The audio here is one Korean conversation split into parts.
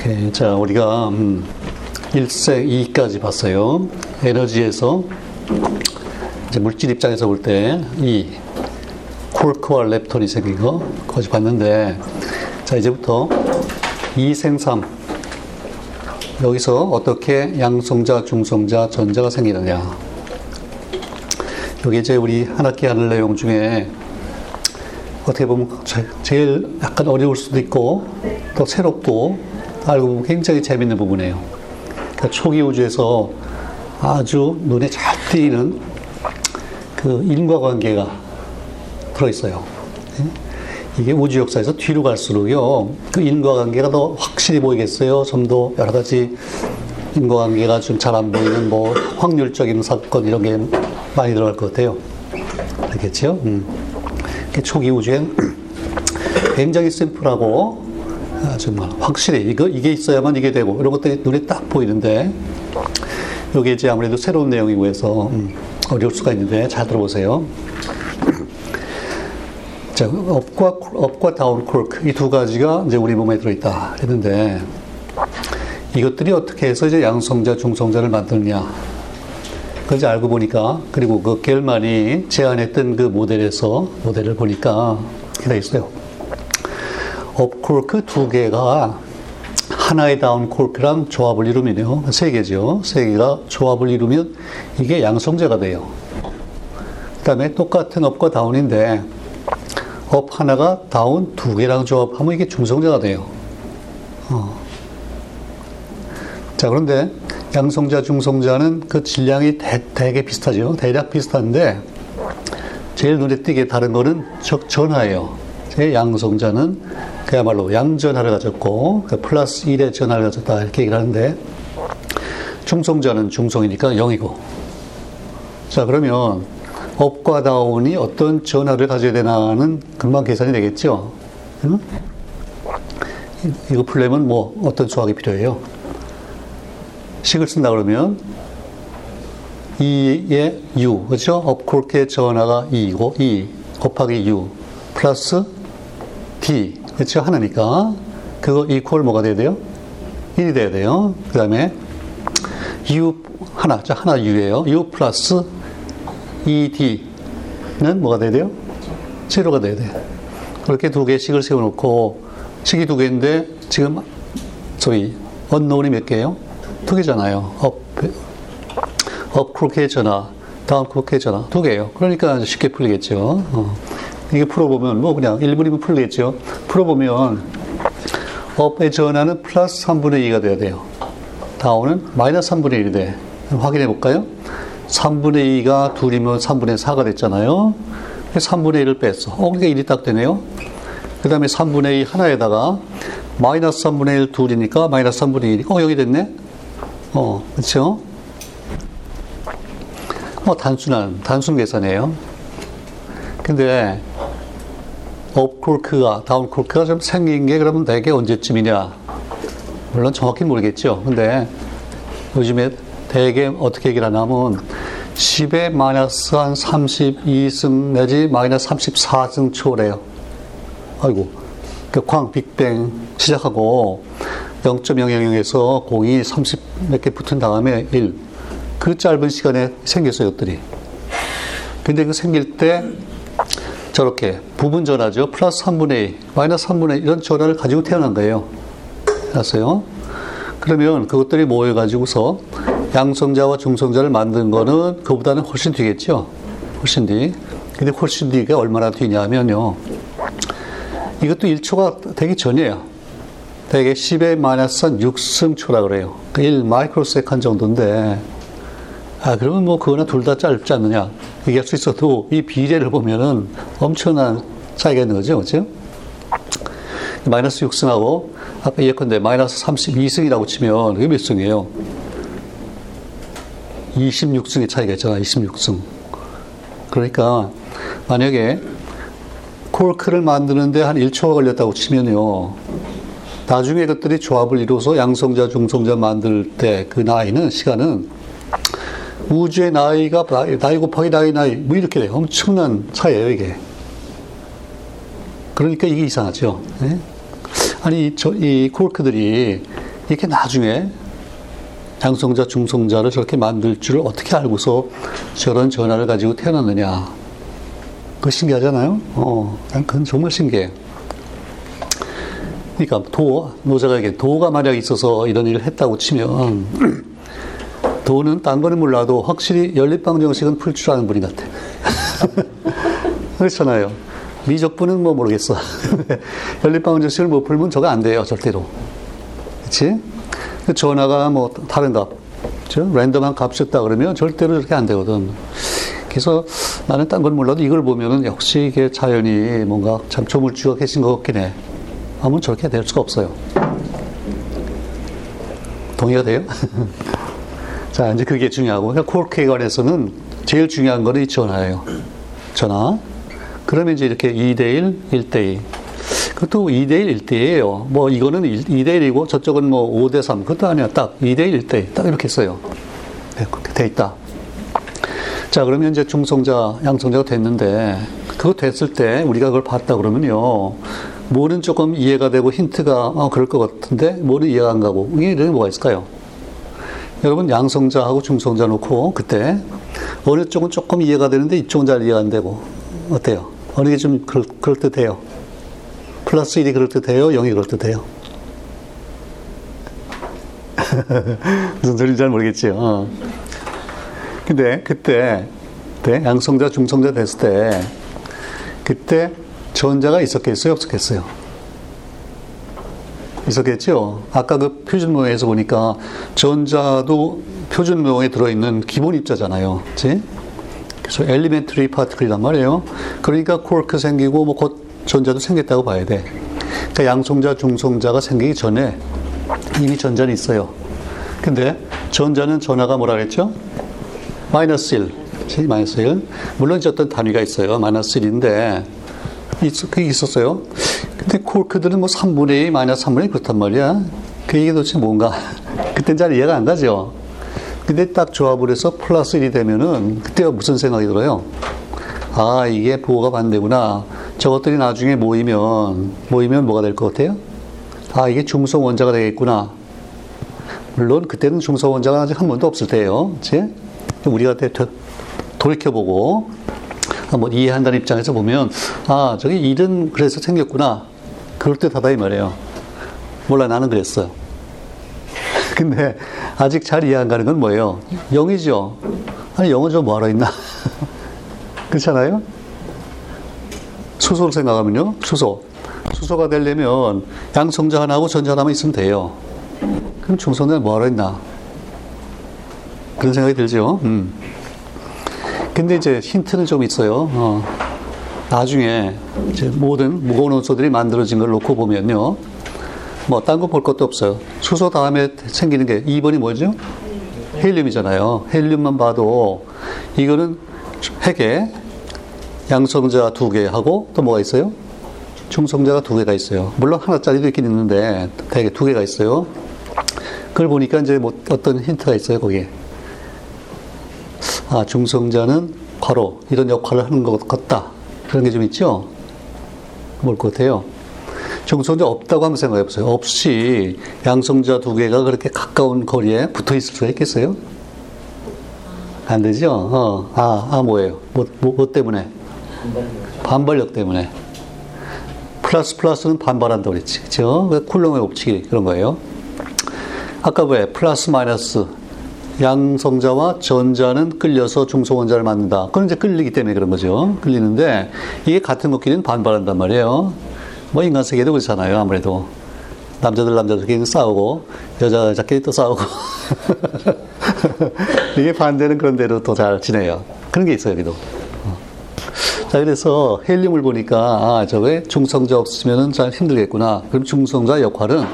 오케이. 자, 우리가 음, 1세 2까지 봤어요. 에너지에서 이제 물질 입장에서 볼 때 이 콜크와 렙톤이 생긴 거 거기 봤는데 자, 이제부터 2생삼 여기서 어떻게 양성자, 중성자, 전자가 생기느냐. 여기 이제 우리 한 학기 하는 내용 중에 어떻게 보면 제일 약간 어려울 수도 있고 또 새롭고 알고 보면 굉장히 재밌는 부분이에요. 그러니까 초기 우주에서 아주 눈에 잘 띄는 그 인과관계가 들어있어요. 예? 이게 우주 역사에서 뒤로 갈수록요, 그 인과관계가 더 확실히 보이겠어요. 좀 더 여러 가지 인과관계가 좀 잘 안 보이는 뭐 확률적인 사건 이런 게 많이 들어갈 것 같아요. 알겠죠? 음. 초기 우주엔 굉장히 심플하고 아, 정말 확실히 이거 이게 있어야만 이게 되고 이런 것들이 눈에 딱 보이는데 여기 이제 아무래도 새로운 내용이고 해서 음, 어려울 수가 있는데 잘 들어보세요. 자, 업과 업과 다운 콜크 이 두 가지가 이제 우리 몸에 들어있다 했는데 이것들이 어떻게 해서 이제 양성자, 중성자를 만드느냐. 그걸 알고 보니까 그리고 그 겔만이 제안했던 그 모델에서 모델을 보니까 이렇게 있어요. 업콜크 두 개가 하나의 down 쿼크랑 조합을 이루면요. 세 개죠. 세 개가 조합을 이루면 이게 양성자가 돼요. 그 다음에 똑같은 up과 down인데 up 하나가 down 두 개랑 조합하면 이게 중성자가 돼요. 어. 자, 그런데 양성자, 중성자는 그 질량이 대, 되게 비슷하죠. 대략 비슷한데 제일 눈에 띄게 다른 거는 적 전하예요. 제 양성자는 그야말로 양전하를 가졌고 그 플러스 1의 전하를 가졌다 이렇게 얘기를 하는데 중성자는 중성이니까 0이고. 자 그러면 업과 다운이 어떤 전하를 가져야 되나는 금방 계산이 되겠죠? 응? 이거 풀려면 뭐 어떤 수학이 필요해요? 식을 쓴다 그러면 2의 u 그렇죠? 업콜크의 전하가 2이고 2 곱하기 u 플러스 d 그렇죠? 하나니까. 그거 이퀄 뭐가 돼야 돼요? 1이 돼야 돼요. 그 다음에 u 하나, 자, 하나 u예요. u 플러스 ed는 뭐가 돼야 돼요? 제로가 돼야 돼. 그렇게 두 개씩을 세워놓고 식이 두 개인데 지금 소위 언노운이 몇 개예요? 두 개잖아요. up, up 쿼크의 전하, down 쿼크의 전하 두 개예요. 그러니까 쉽게 풀리겠죠. 어. 이게 풀어보면 뭐 그냥 1분이면 풀리겠죠. 풀어보면 up의 전하는 플러스 3분의 2가 돼야 돼요. down은 마이너스 3분의 1이 돼. 확인해 볼까요? 3분의 2가 둘이면 3분의 4가 됐잖아요. 3분의 1을 뺐어. 어, 그러니까 1이 딱 되네요. 그 다음에 3분의 2 하나에다가 마이너스 3분의 1 둘이니까 마이너스 3분의 1이, 어, 여기 됐네? 어, 그쵸? 뭐 단순한, 단순 계산이에요. 근데 업콜크가 다운콜크가 좀 생긴 게 그러면 대개 언제쯤이냐? 물론 정확히 모르겠죠. 근데 요즘에 대개 어떻게 얘기를 하냐면 10에 마이너스 한 32승 내지 마이너스 34승 초래요. 아이고. 그 광 빅뱅 시작하고 0.000에서 공이 30 몇 개 붙은 다음에 1. 그 짧은 시간에 생겼어요, 이것들이. 근데 그 생길 때 저렇게 부분 전화죠. 플러스 3분의 2, 마이너스 3분의 2 이런 전화를 가지고 태어난 거예요. 알았어요? 그러면 그것들이 모여가지고서 양성자와 중성자를 만든 거는 그보다는 훨씬 뒤겠죠. 훨씬 뒤. 근데 훨씬 뒤가 얼마나 뒤냐면요. 이것도 1초가 되기 전이에요. 대개 10의 마이너스 한 6승초라 그래요. 1 microsecond 정도인데, 아, 그러면 뭐 그거나 둘 다 짧지 않느냐. 얘기할 수 있어도 이 비례를 보면은 엄청난 차이가 있는 거죠. 그죠? 마이너스 6승하고 아까 예컨대 마이너스 32승이라고 치면 그게 몇 승이에요? 26승의 차이가 있잖아. 26승. 그러니까 만약에 콜크를 만드는데 한 1초가 걸렸다고 치면요. 나중에 그것들이 조합을 이루어서 양성자, 중성자 만들 때 그 나이는 시간은 우주의 나이가 나이 곱하기 나이 나이 뭐 이렇게 돼요. 엄청난 차이예요 이게. 그러니까 이게 이상하죠. 네? 아니 저, 이 콜크들이 이렇게 나중에 양성자, 중성자를 저렇게 만들 줄을 어떻게 알고서 저런 전화를 가지고 태어났느냐. 그 신기하잖아요? 어, 난 그건 정말 신기해. 그러니까 도, 노자가에게 도가 만약 있어서 이런 일을 했다고 치면 도는 딴 거는 몰라도 확실히 연립방 정식은 풀 줄 아는 분이 같아. 그렇잖아요. 미적분은 뭐 모르겠어. 연립방 정식을 못 풀면 저거 안 돼요, 절대로. 그치? 그 전화가 뭐 다른 값, 그죠? 랜덤한 값이었다 그러면 절대로 그렇게 안 되거든. 그래서 나는 딴 건 몰라도 이걸 보면은 역시 이게 자연이 뭔가 참 조물주가 계신 것 같긴 해. 아무 저렇게 될 수가 없어요. 동의가 돼요? 자, 이제 그게 중요하고. 그러니까 관해서는 제일 중요한 거는 이 전화예요. 전화. 그러면 이제 이렇게 2대1, 1대2. 그것도 2대1, 1대2예요. 뭐 이거는 2대1이고 저쪽은 뭐 5대3. 그것도 아니야. 딱 2대1, 1대2. 딱 이렇게 써요. 네, 그렇게 돼 있다. 자, 그러면 이제 중성자, 양성자가 됐는데, 그거 됐을 때 우리가 그걸 봤다 그러면요. 뭐는 조금 이해가 되고 힌트가, 어, 그럴 것 같은데, 뭐는 이해가 안 가고. 이게 이런 뭐가 있을까요? 여러분, 양성자하고 중성자 놓고, 그때, 어느 쪽은 조금 이해가 되는데, 이쪽은 잘 이해가 안 되고. 어때요? 어느 게 좀 그럴, 그럴듯해요? 플러스 1이 그럴듯해요? 0이 그럴듯해요? 무슨 소리인지 잘 모르겠지요. 어. 근데 그때, 그때 양성자, 중성자 됐을 때 그때 전자가 있었겠어요, 없었겠어요? 있었겠죠. 아까 그 표준모에서 보니까 전자도 표준모에 들어있는 기본 입자잖아요, 그렇지? 그래서 엘리멘트리 파티클이란 말이에요. 그러니까 쿼크 생기고 뭐 곧 전자도 생겼다고 봐야 돼. 그러니까 양성자, 중성자가 생기기 전에 이미 전자는 있어요. 근데 전자는 전화가 뭐라 그랬죠? 마이너스 1. 마이너스 1. 물론 이제 어떤 단위가 있어요. 마이너스 1인데, 그게 있었어요. 근데 콜크들은 뭐 3분의 2, 마이너스 3분의 2 그렇단 말이야. 그 얘기 도대체 뭔가. 그땐 잘 이해가 안 가죠. 근데 딱 조합을 해서 플러스 1이 되면은, 그때가 무슨 생각이 들어요? 아, 이게 부호가 반대구나. 저것들이 나중에 모이면, 모이면 뭐가 될 것 같아요? 아, 이게 중성 원자가 되겠구나. 물론 그때는 중성 원자가 아직 한 번도 없을 때예요. 그치? 우리가 돌이켜보고 한번 이해한다는 입장에서 보면 아 저기 일은 그래서 생겼구나 그럴 듯하다 이 말이에요. 몰라 나는 그랬어요 근데 아직 잘 이해 안 가는 건 뭐예요? 0이죠. 아니 0은 저 뭐하러 있나? 그렇잖아요? 수소를 생각하면요? 수소. 수소가 되려면 양성자 하나하고 전자 하나만 있으면 돼요. 그럼 중성자는 뭐하러 있나? 그런 생각이 들죠. 음. 근데 이제 힌트는 좀 있어요. 어. 나중에 모든 무거운 원소들이 만들어진 걸 놓고 보면요. 뭐, 딴 거 볼 것도 없어요. 수소 다음에 생기는 게 2번이 뭐죠? 헬륨이잖아요. 헬륨만 봐도 이거는 핵에 양성자 두 개 하고 또 뭐가 있어요? 중성자가 두 개가 있어요. 물론 하나짜리도 있긴 있는데 대개 두 개가 있어요. 그걸 보니까 이제 뭐 어떤 힌트가 있어요, 거기에. 아, 중성자는 과로 이런 역할을 하는 것 같다. 그런 게 좀 있죠? 뭘 것 같아요? 중성자 없다고 한번 생각해 보세요. 없이 양성자 두 개가 그렇게 가까운 거리에 붙어 있을 수가 있겠어요? 안 되죠? 어, 아, 아, 뭐예요? 뭐, 뭐, 뭐 때문에? 반발력 때문에. 플러스 플러스는 반발한다고 그랬지. 그죠? 쿨롱의 법칙이 그런 거예요. 아까 왜 플러스 마이너스 양성자와 전자는 끌려서 중성원자를 만든다. 그건 이제 끌리기 때문에 그런 거죠. 끌리는데 이게 같은 것끼리는 반발한단 말이에요. 뭐 인간 세계도 그렇잖아요. 아무래도 남자들 남자들끼리 싸우고 여자 여자끼리 또 싸우고 이게 반대는 그런 대로 더잘 지내요. 그런 게 있어요, 여기도. 자, 그래서 헬륨을 보니까, 아, 저게 중성자 없으면은 잘 힘들겠구나. 그럼 중성자 역할은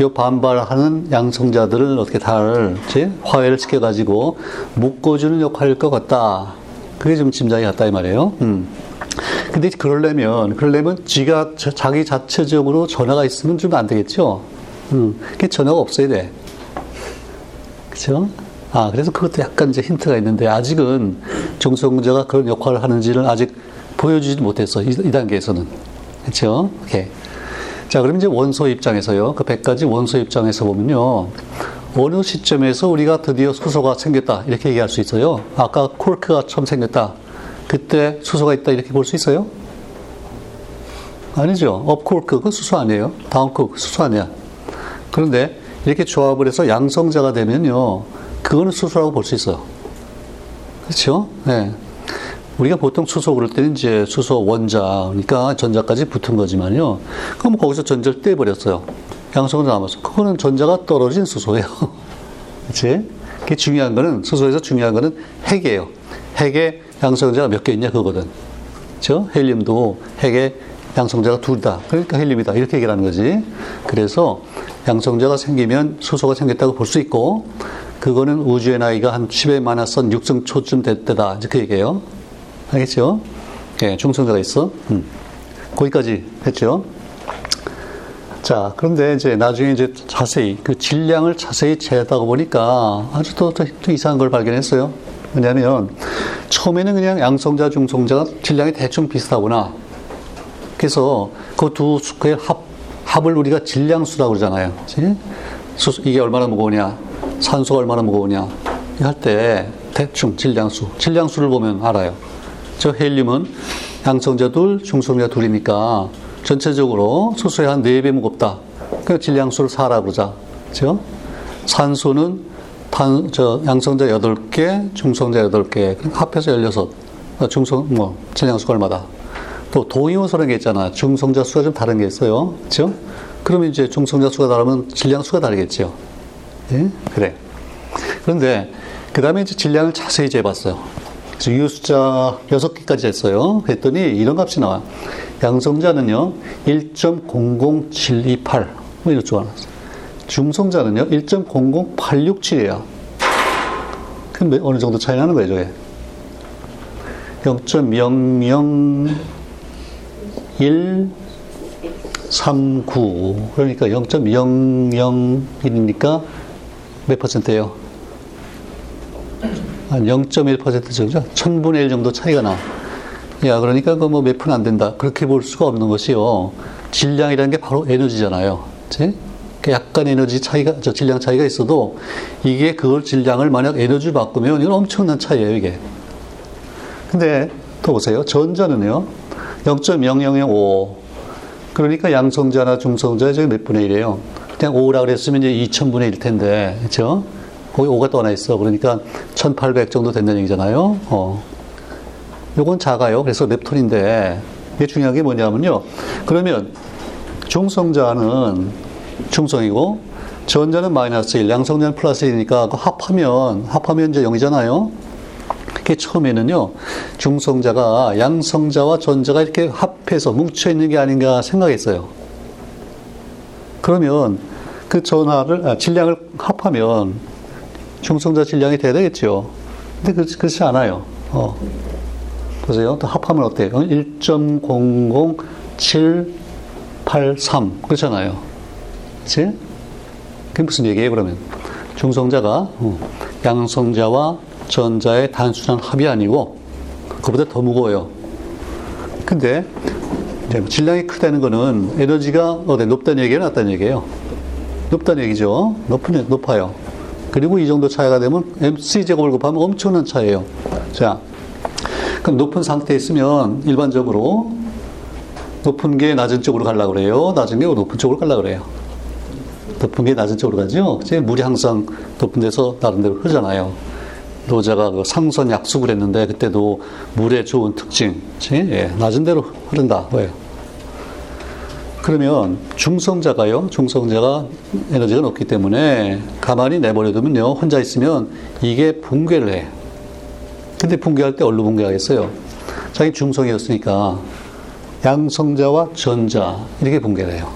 이 반발하는 양성자들을 어떻게 잘, 제 화해를 시켜가지고 묶어주는 역할일 것 같다. 그게 좀 짐작이 갔다, 이 말이에요. 음. 근데 그러려면, 그러려면 지가, 자기 자체적으로 전화가 있으면 좀 안 되겠죠? 음. 그 전화가 없어야 돼. 그쵸? 아, 그래서 그것도 약간 이제 힌트가 있는데, 아직은 중성자가 그런 역할을 하는지를 아직 보여주지 못했어. 이, 이 단계에서는. 그렇죠? 오케이. 자, 그럼 이제 원소 입장에서요. 그 100가지 원소 입장에서 보면요. 어느 시점에서 우리가 드디어 수소가 생겼다. 이렇게 얘기할 수 있어요. 아까 콜크가 처음 생겼다. 그때 수소가 있다. 이렇게 볼 수 있어요? 아니죠. 업콜크, 그 수소 아니에요. down 쿼크, 수소 아니야. 그런데 이렇게 조합을 해서 양성자가 되면요. 그거는 수소라고 볼 수 있어요. 그렇죠? 네. 우리가 보통 수소 그럴 때는 이제 수소 원자, 그러니까 전자까지 붙은 거지만요. 그럼 거기서 전자를 떼버렸어요. 양성자 남았어. 그거는 전자가 떨어진 수소예요. 그치? 그게 중요한 거는, 수소에서 중요한 거는 핵이에요. 핵에 양성자가 몇 개 있냐, 그거거든. 그죠? 헬륨도 핵에 양성자가 둘이다. 그러니까 헬륨이다. 이렇게 얘기를 하는 거지. 그래서 양성자가 생기면 수소가 생겼다고 볼 수 있고, 그거는 우주의 나이가 한 10에 마이너스 6성 초쯤 될 때다. 이제 그 얘기예요. 알겠죠? 예, 중성자가 있어. 음. 거기까지 했죠? 자, 그런데 이제 나중에 이제 자세히, 그 질량을 자세히 재다 보니까 아주 또, 또, 또 이상한 걸 발견했어요. 왜냐면, 처음에는 그냥 양성자, 중성자가 질량이 대충 비슷하구나. 그래서 그 두, 그 합, 합을 우리가 질량수라고 그러잖아요. 그치? 이게 얼마나 무거우냐, 산소가 얼마나 무거우냐, 할 때 대충 질량수, 질량수를 보면 알아요. 저 헬륨은 양성자 둘, 중성자 둘이니까 전체적으로 수소의 한 4배 무겁다. 그 질량수를 4라 그러자. 그죠? 산소는 탄, 저, 양성자 8개, 중성자 8개. 합해서 16. 어, 중성, 뭐, 질량수가 얼마다. 또 동위원소라는 게 있잖아. 중성자 수가 좀 다른 게 있어요. 그죠? 그러면 이제 중성자 수가 다르면 질량수가 다르겠죠. 예? 그래. 그런데, 그 다음에 이제 질량을 자세히 재봤어요. 그래서 유수자 6개까지 했어요. 했더니 이런 값이 나와. 양성자는요, 1.00728. 뭐 이럴 줄 알았어요. 중성자는요, 1.00867이에요. 그럼 어느 정도 차이 나는 거예요, 저게? 0.00139. 그러니까 0.001이니까 몇 퍼센트예요? 한 0.1% 정도, 1000분의 1 정도 차이가 나. 야, 그러니까 그 뭐몇 푼 안 된다. 그렇게 볼 수가 없는 것이요. 질량이라는 게 바로 에너지잖아요. 그치? 약간 에너지 차이가, 저 질량 차이가 있어도 이게 그걸 질량을 만약 에너지 바꾸면 이건 엄청난 차이예요, 이게. 근데 또 보세요. 전자는요, 0.0005. 그러니까 양성자나 중성자의 저몇 분의 1이에요. 그냥 5라 그랬으면 이제 2000분의 1일 텐데, 그죠? 거기 5가 또 하나 있어. 그러니까 1800 정도 된다는 얘기잖아요. 어. 요건 작아요. 그래서 렙톤인데, 이게 중요한 게 뭐냐면요. 그러면 중성자는 중성이고, 전자는 마이너스 1, 양성자는 플러스 1이니까 그 합하면, 합하면 이제 0이잖아요. 그게 처음에는요, 중성자가 양성자와 전자가 이렇게 합해서 뭉쳐 있는 게 아닌가 생각했어요. 그러면 그 전하를, 아, 질량을 합하면 중성자 질량이 돼야 되겠죠. 근데 그, 그렇지 않아요. 어. 보세요. 또 합하면 어때요? 1.00783. 그렇잖아요. 그치? 그게 무슨 얘기예요, 그러면? 중성자가 어, 양성자와 전자의 단순한 합이 아니고, 그보다 더 무거워요. 근데, 질량이 크다는 거는 에너지가 어디 높다는 얘기예요, 낮다는 얘기예요? 높다는 얘기죠. 높은, 높아요. 그리고 이 정도 차이가 되면 mc제곱을 곱하면 엄청난 차이예요. 자, 그럼 높은 상태에 있으면 일반적으로 높은 게 낮은 쪽으로 가려고 그래요. 낮은 게 높은 쪽으로 가려고 그래요. 높은 게 낮은 쪽으로 가죠. 물이 항상 높은 데서 나름대로 흐르잖아요. 로자가 그 상선 약속을 했는데 그때도 물의 좋은 특징, 예, 낮은 데로 흐른다. 왜요? 그러면 중성자가요, 중성자가 에너지가 높기 때문에 가만히 내버려두면요, 혼자 있으면 이게 붕괴를 해. 근데 붕괴할 때 어디로 붕괴하겠어요? 자기 중성이었으니까 양성자와 전자 이렇게 붕괴를 해요.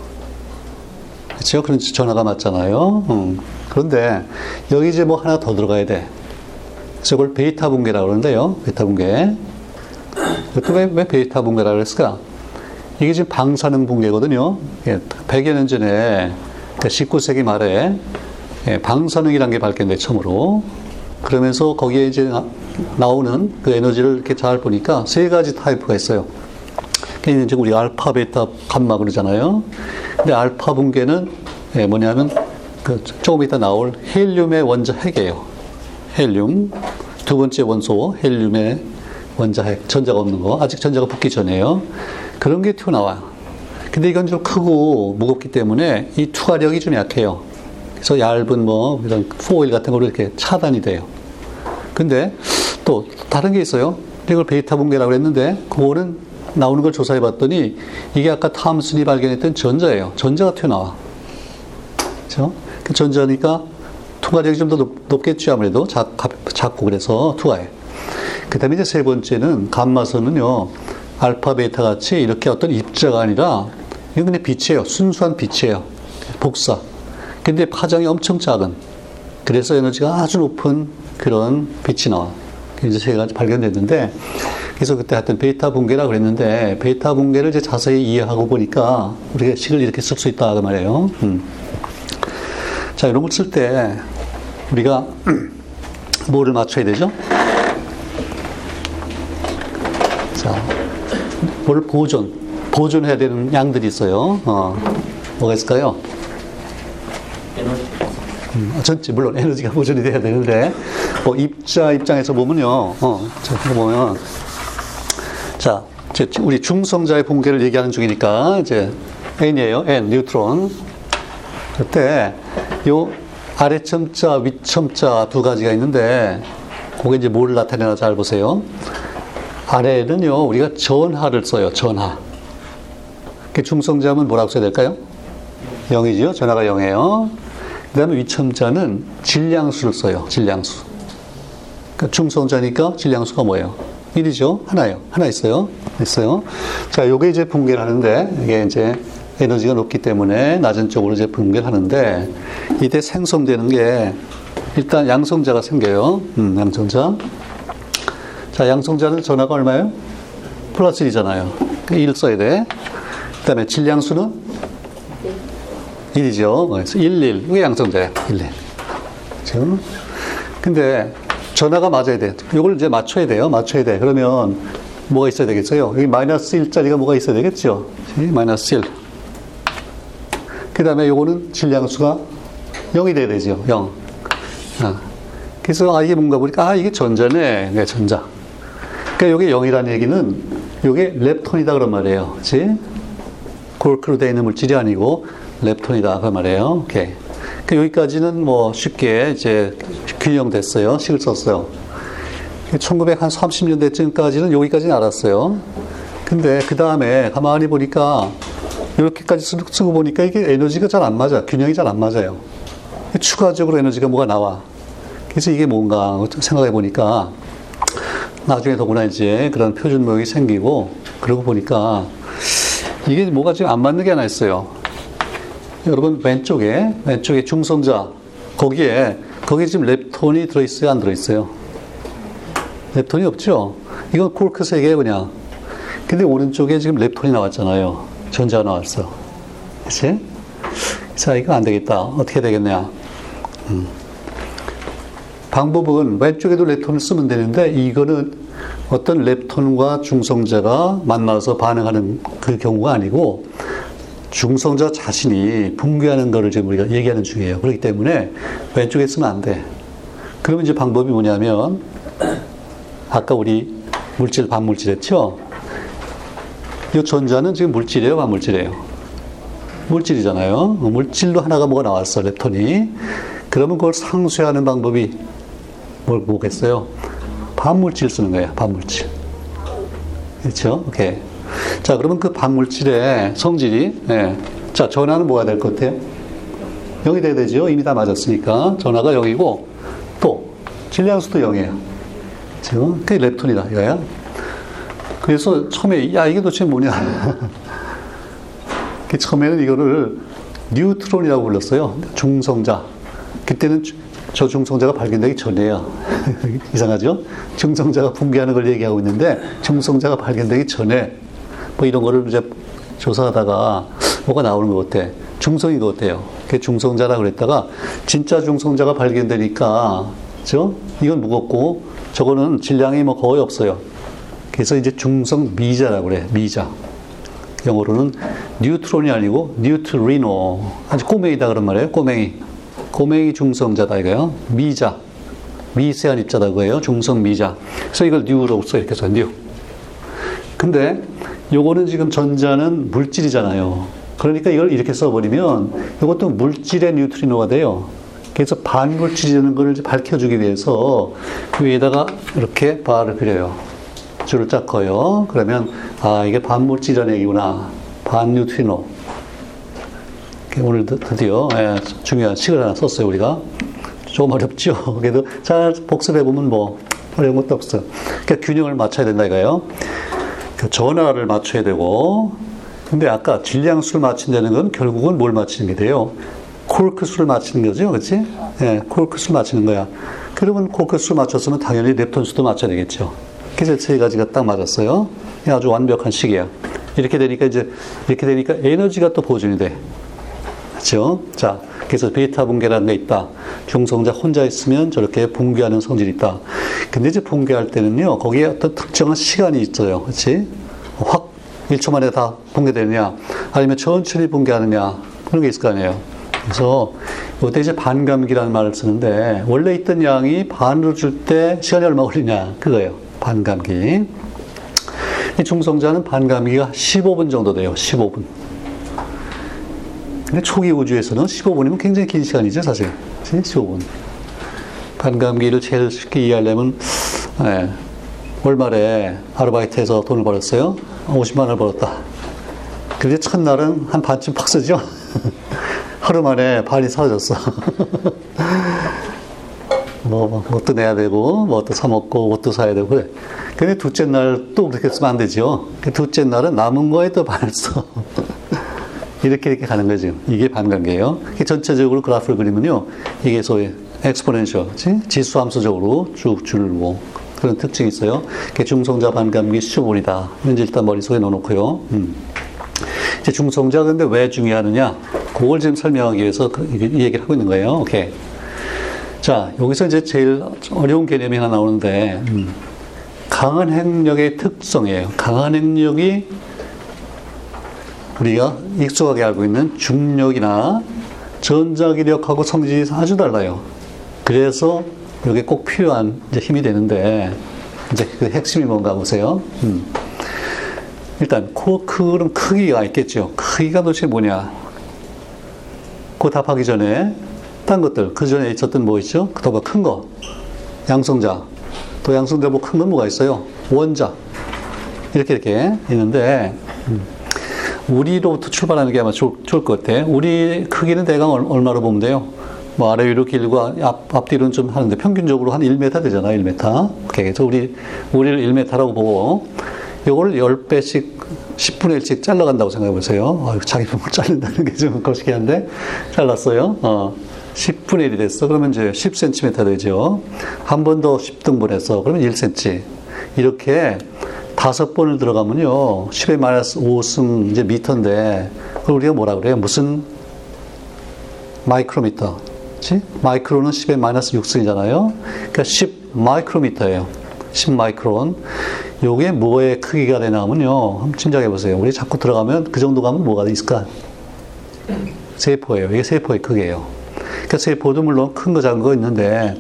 그렇죠? 그런 전화가 맞잖아요. 음. 그런데 여기 이제 뭐 하나 더 들어가야 돼. 저걸 베타 붕괴라고 그러는데요. 베타 붕괴. 왜, 왜 베타 붕괴라고 그랬을까? 이게 지금 방사능 붕괴거든요. 100여 예, 년 전에 19세기 그러니까 말에 예, 방사능이라는 게 밝혀낸 처음으로. 그러면서 거기에 이제 나오는 그 에너지를 이렇게 잘 보니까 세 가지 타입이 있어요. 그게 이제 우리가 알파, 베타, 감마 그러잖아요. 근데 알파 붕괴는 예, 뭐냐면 그 조금 이따 나올 헬륨의 원자 핵이에요. 헬륨. 두 번째 원소 헬륨의 원자 핵. 전자가 없는 거. 아직 전자가 붙기 전에요. 그런 게 튀어나와요. 근데 이건 좀 크고 무겁기 때문에 이 투과력이 좀 약해요. 그래서 얇은 뭐 이런 포일 같은 거로 이렇게 차단이 돼요. 근데 또 다른 게 있어요. 이걸 베이타 붕괴라고 했는데 그거는 나오는 걸 조사해 봤더니 이게 아까 탐슨이 발견했던 전자예요. 전자가 튀어나와. 그렇죠? 그 전자니까 투과력이 좀 더 높겠죠 아무래도 작, 작고 그래서 투과해. 그 다음에 이제 세 번째는 감마선은요 알파 베타 같이 이렇게 어떤 입자가 아니라 이건 그냥 빛이에요. 순수한 빛이에요. 복사. 근데 파장이 엄청 작은. 그래서 에너지가 아주 높은 그런 빛이 나와. 이제 세 가지 발견됐는데, 그래서 그때 하여튼 베타 붕괴라 그랬는데, 베타 붕괴를 이제 자세히 이해하고 보니까 우리가 식을 이렇게 쓸 수 있다, 그 말이에요. 음. 자, 이런 걸 쓸 때 우리가 뭐를 맞춰야 되죠? 자, 뭘 보존, 보존해야 되는 양들이 있어요. 어, 뭐가 있을까요? 음, 전체 물론 에너지가 보존이 돼야 되는데 뭐 입자 입장에서 보면요. 어, 자, 보면 자, 우리 중성자의 붕괴를 얘기하는 중이니까 이제 N이에요. N 뉴트론. 그때 요 아래 첨자, 위 첨자 두 가지가 있는데 그게 이제 뭘 나타내나 잘 보세요. 아래는요 우리가 전하를 써요. 전하. 그 중성자면 뭐라고 써야 될까요? 0이죠. 전하가 0이에요. 그 다음에 위첨자는 질량수를 써요. 질량수. 그러니까 중성자니까 질량수가 뭐예요? 1이죠. 하나요. 하나 있어요. 있어요. 자, 요게 이제 붕괴를 하는데, 이게 이제 에너지가 높기 때문에 낮은 쪽으로 이제 붕괴를 하는데, 이때 생성되는 게, 일단 양성자가 생겨요. 음, 양성자. 자, 양성자는 전화가 얼마예요? 플러스 1이잖아요. 1 써야 돼. 그 다음에 질량수는 1이죠. 그래서 1, 1. 이게 양성자예요. 1, 1. 그죠? 근데 전화가 맞아야 돼. 이걸 이제 맞춰야 돼요. 맞춰야 돼. 그러면 뭐가 있어야 되겠어요? 여기 마이너스 1짜리가 뭐가 있어야 되겠죠? 마이너스 1. 그 다음에 요거는 질량수가 0이 돼야 되죠. 0. 아. 그래서 아, 이게 뭔가 보니까 아, 이게 전자네. 네, 전자. 그러니까 이게 0이라는 얘기는 이게 렙톤이다 그런 말이에요. 그치? 골크로 되어 있는 물질이 아니고 렙톤이다 그 말이에요. 오케이. 그 여기까지는 뭐 쉽게 이제 균형됐어요. 식을 썼어요. 1930년대쯤까지는 여기까지는 알았어요. 근데 그 다음에 가만히 보니까 이렇게까지 쓰고 보니까 이게 에너지가 잘 안 맞아. 균형이 잘 안 맞아요. 추가적으로 에너지가 뭐가 나와. 그래서 이게 뭔가 생각해 보니까 나중에 더구나 이제 그런 표준 모형이 생기고 그러고 보니까 이게 뭐가 지금 안 맞는 게 하나 있어요. 여러분 왼쪽에 왼쪽에 중성자 거기에 거기에 지금 렙톤이 들어있어요 안 들어있어요? 렙톤이 없죠? 이건 콜크 세 개예요 그냥. 근데 오른쪽에 지금 렙톤이 나왔잖아요. 전자가 나왔어. 그치? 자 이거 안 되겠다. 어떻게 되겠냐? 음. 방법은 왼쪽에도 렙톤을 쓰면 되는데 이거는 어떤 렙톤과 중성자가 만나서 반응하는 그 경우가 아니고 중성자 자신이 붕괴하는 것을 지금 우리가 얘기하는 중이에요. 그렇기 때문에 왼쪽에 쓰면 안 돼. 그러면 이제 방법이 뭐냐면 아까 우리 물질 반물질 했죠? 이 전자는 지금 물질이에요, 반물질이에요? 물질이잖아요. 물질로 하나가 뭐가 나왔어, 렙톤이. 그러면 그걸 상쇄하는 방법이 뭘 보겠어요? 반물질 쓰는 거예요, 반물질. 그렇죠? 오케이. 자, 그러면 그 반물질의 성질이, 예. 자, 전하는 뭐가 될 것 같아요? 0이 돼야 되죠? 이미 다 맞았으니까. 전하가 0이고, 또, 질량수도 0이에요. 지금, 그게 렙톤이다, 이거야. 그래서 처음에, 야, 이게 도대체 뭐냐. 그 처음에는 이거를 뉴트론이라고 불렀어요. 중성자. 그때는 저 중성자가 발견되기 전에요. 이상하죠? 중성자가 붕괴하는 걸 얘기하고 있는데, 중성자가 발견되기 전에, 뭐 이런 거를 이제 조사하다가 뭐가 나오는 것 같아. 중성인 것 같아요. 그게 중성자라 그랬다가 진짜 중성자가 발견되니까 그죠? 이건 무겁고 저거는 질량이 뭐 거의 없어요. 그래서 이제 중성 미자라고 그래. 미자. 영어로는 뉴트론이 아니고 뉴트리노. 아주 꼬맹이다 그런 말이에요. 꼬맹이. 꼬맹이 중성자다 이거요. 미자. 미세한 입자다 그거예요. 중성 미자. 그래서 이걸 뉴로 써 이렇게 써 뉴. 근데 요거는 지금 전자는 물질이잖아요. 그러니까 이걸 이렇게 써버리면 이것도 물질의 뉴트리노가 돼요. 그래서 반물질이라는 걸 밝혀주기 위해서 그 위에다가 이렇게 bar를 그려요. 줄을 쫙 커요. 그러면 아 이게 반물질이라는 얘기구나. 반뉴트리노. 오늘 드디어 예, 중요한 식을 하나 썼어요 우리가. 좀 어렵죠. 그래도 잘 복습해 보면 뭐 어려운 것도 없어. 그러니까 균형을 맞춰야 된다 이거예요. 그 전화를 맞춰야 되고, 근데 아까 질량수를 맞춘다는 건 결국은 뭘 맞추는 게 돼요? 콜크 수를 맞추는 거죠, 그렇지? 예, 콜크 수를 맞추는 거야. 그러면 콜크 수를 맞췄으면 당연히 렙톤 수도 맞춰야 되겠죠. 그래서 세 가지가 딱 맞았어요. 아주 완벽한 식이야. 이렇게 되니까 이제 이렇게 되니까 에너지가 또 보존이 돼. 그렇죠? 자, 그래서 베타 붕괴라는 게 있다. 중성자 혼자 있으면 저렇게 붕괴하는 성질이 있다. 근데 이제 붕괴할 때는요, 거기에 어떤 특정한 시간이 있어요. 그렇지? 확 1초 만에 다 붕괴되느냐, 아니면 천천히 붕괴하느냐, 그런 게 있을 거 아니에요. 그래서 이때 이제 반감기라는 말을 쓰는데, 원래 있던 양이 반으로 줄 때 시간이 얼마 걸리냐, 그거예요. 반감기. 이 중성자는 반감기가 15분 정도 돼요. 15분. 근데 초기 우주에서는 15분이면 굉장히 긴 시간이죠, 사실. 15분. 반감기를 제일 쉽게 이해하려면, 네, 월말에 아르바이트해서 돈을 벌었어요. 50만 원을 벌었다. 그런데 첫날은 한 반쯤 팍 쓰죠? 하루 만에 반이 사라졌어. 뭐, 뭣도 내야 되고, 뭣도 사먹고, 옷도 사야 되고, 그래. 근데 둘째 날 또 그렇게 쓰면 안 되죠. 그 둘째 날은 남은 거에 또 반을 써. 이렇게 이렇게 가는 거죠. 이게 반감계예요. 전체적으로 그래프를 그리면요. 이게 소위 엑스포넨셜, 지수 함수적으로 쭉 줄고 그런 특징이 있어요. 중성자 반감기 수분이다. 이제 일단 머릿속에 넣어놓고요. 음. 이제 중성자 근데 왜 중요하느냐? 그걸 지금 설명하기 위해서 그, 이 얘기를 하고 있는 거예요. 오케이. 자, 여기서 이제 제일 어려운 개념이 하나 나오는데, 음. 강한 핵력의 특성이에요. 강한 핵력이 우리가 익숙하게 알고 있는 중력이나 전자기력하고 성질이 아주 달라요. 그래서 이게 꼭 필요한 힘이 되는데, 이제 그 핵심이 뭔가 보세요. 음. 일단, 코크는 크기가 있겠죠. 크기가 도대체 뭐냐. 그 답하기 전에, 딴 것들, 그 전에 있었던 뭐 있죠? 더큰 거. 양성자. 또 양성자 뭐 큰 건 뭐가 있어요? 원자. 이렇게 이렇게 있는데, 음. 우리로부터 출발하는 게 아마 좋, 좋을 것 같아. 우리 크기는 대강 얼마로 보면 돼요? 뭐 아래 위로 길고 앞, 앞뒤로는 좀 하는데 평균적으로 한 1m 되잖아, 1m. 그래서 우리, 우리를 1m라고 보고, 요거를 10배씩, 10분의 1씩 잘라간다고 생각해 보세요. 아유, 자기 몸을 자른다는 게 좀 거시기한데, 잘랐어요. 어. 10분의 1이 됐어. 그러면 이제 10cm 되죠. 한 번 더 10등분해서, 그러면 1cm. 이렇게 다섯 번을 들어가면요. 10의 마이너스 5승 이제 미터인데, 그걸 우리가 뭐라 그래요? 무슨 마이크로미터. 그치? 마이크로는 10의 마이너스 6승이잖아요. 그러니까 10 마이크로미터예요. 10 마이크론. 요게 뭐의 크기가 되냐 하면요. 한번 짐작해 보세요. 우리 자꾸 들어가면 그 정도 가면 뭐가 있을까? 세포예요. 이게 세포의 크기예요. 그러니까 세포도 물론 큰 거 작은 거 있는데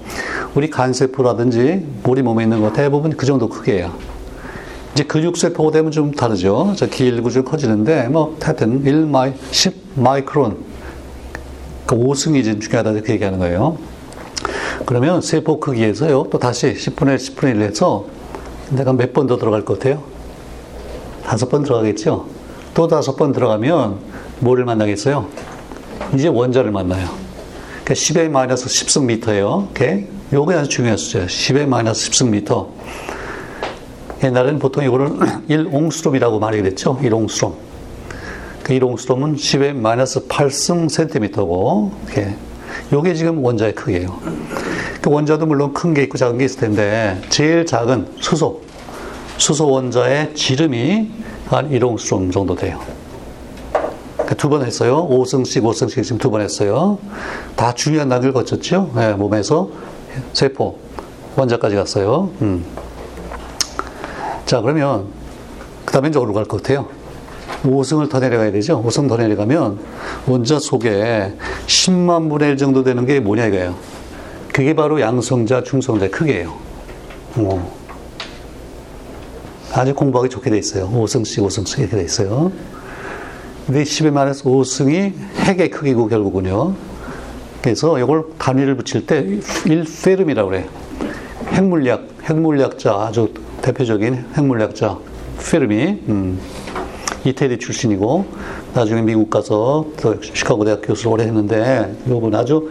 우리 간세포라든지 우리 몸에 있는 거 대부분 그 정도 크기예요. 이제 근육세포가 되면 좀 다르죠. 저 길고 좀 커지는데, 뭐, 하여튼, 1 마이, 10 마이크론. 그 5승이 좀 중요하다, 그 얘기하는 거예요. 그러면 세포 크기에서요, 또 다시 10분의 1, 10분의 1 해서 내가 몇 번 더 들어갈 것 같아요? 다섯 번 들어가겠죠? 또 다섯 번 들어가면 뭐를 만나겠어요? 이제 원자를 만나요. 그러니까 10의 마이너스 10승 미터예요. 오케이? 요게 아주 중요한 숫자예요. 10의 마이너스 10승 미터. 옛날에는 보통 이거를 1옹스롬이라고 말이 됐죠. 1옹스롬. 그 1옹스롬은 10의 마이너스 8승 센티미터고, 이렇게. 요게 지금 원자의 크기예요. 그 원자도 물론 큰 게 있고 작은 게 있을 텐데, 제일 작은 수소. 수소 원자의 지름이 한 1옹스롬 정도 돼요. 그두번 했어요. 5승씩, 5승씩 지금 두 번 했어요. 다 중요한 단계를 거쳤죠. 네, 몸에서 세포, 원자까지 갔어요. 음. 자, 그러면, 그 다음에 이제 어디로 갈 것 같아요? 5승을 더 내려가야 되죠. 5승 더 내려가면 원자 속에 10만 분의 1 정도 되는 게 뭐냐 이거예요. 그게 바로 양성자, 중성자의 크기예요. 어. 아주 공부하기 좋게 돼 있어요. 5승씩, 5승씩 이렇게 돼 있어요. 근데 10의 마이너스 5승이 핵의 크기고 결국은요. 그래서 이걸 단위를 붙일 때 1페름이라고 그래요. 핵물리학, 핵물리학자, 아주 대표적인 핵물리학자, 페르미, 음, 이태리 출신이고, 나중에 미국 가서 또 시카고 대학 교수를 오래 했는데, 이분 아주,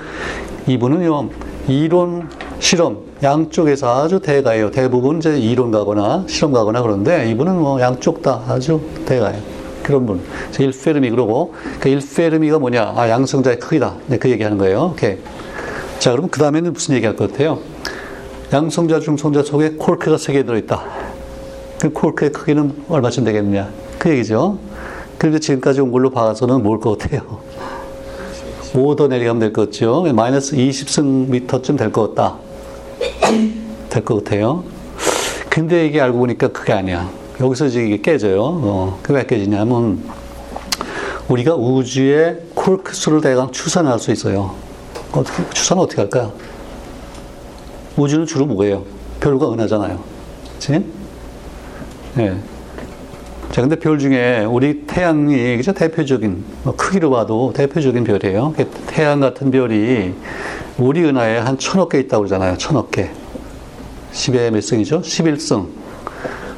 이분은요, 이론, 실험, 양쪽에서 아주 대가예요. 대부분 이제 이론 가거나 실험 가거나 그런데 이분은 뭐 양쪽 다 아주 대가예요. 그런 분. 1페르미 그러고, 그 1페르미가 뭐냐? 아, 양성자의 크기다. 네, 그 얘기 하는 거예요. 오케이. 자, 그럼 그 다음에는 무슨 얘기 할 것 같아요? 양성자, 중성자 속에 콜크가 세 개 들어있다. 그 콜크의 크기는 얼마쯤 되겠느냐? 그 얘기죠. 그런데 지금까지 온 걸로 봐서는 뭘 것 같아요? 5더 내려가면 될 것 같죠? 마이너스 20승 미터쯤 될 것 같다. 될 것 같아요. 근데 이게 알고 보니까 그게 아니야. 여기서 이제 이게 깨져요. 어, 그게 왜 깨지냐면, 우리가 우주의 콜크 수를 대강 추산할 수 있어요. 어떻게, 추산은 어떻게 할까요? 우주는 주로 뭐예요? 별과 은하잖아요. 그치? 예. 자, 근데 별 중에 우리 태양이 그죠? 대표적인, 뭐 크기로 봐도 대표적인 별이에요. 태양 같은 별이 우리 은하에 한 천억 개 있다고 그러잖아요. 천억 개. 10의 몇 승이죠? 11승.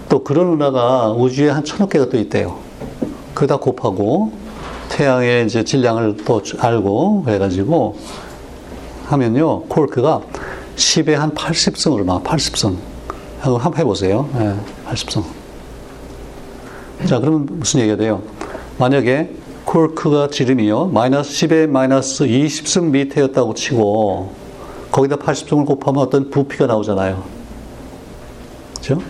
또 그런 은하가 우주에 한 천억 개가 또 있대요. 그다 곱하고 태양의 이제 질량을 또 알고 그래가지고 하면요. 콜크가 10에 한 80승으로 나 80승. 한번 해보세요. 네, 80승. 자, 그러면 무슨 얘기가 돼요? 만약에 콜크가 지름이요. 마이너스 10에 마이너스 20승 밑에였다고 치고 거기다 80승을 곱하면 어떤 부피가 나오잖아요. 그죠?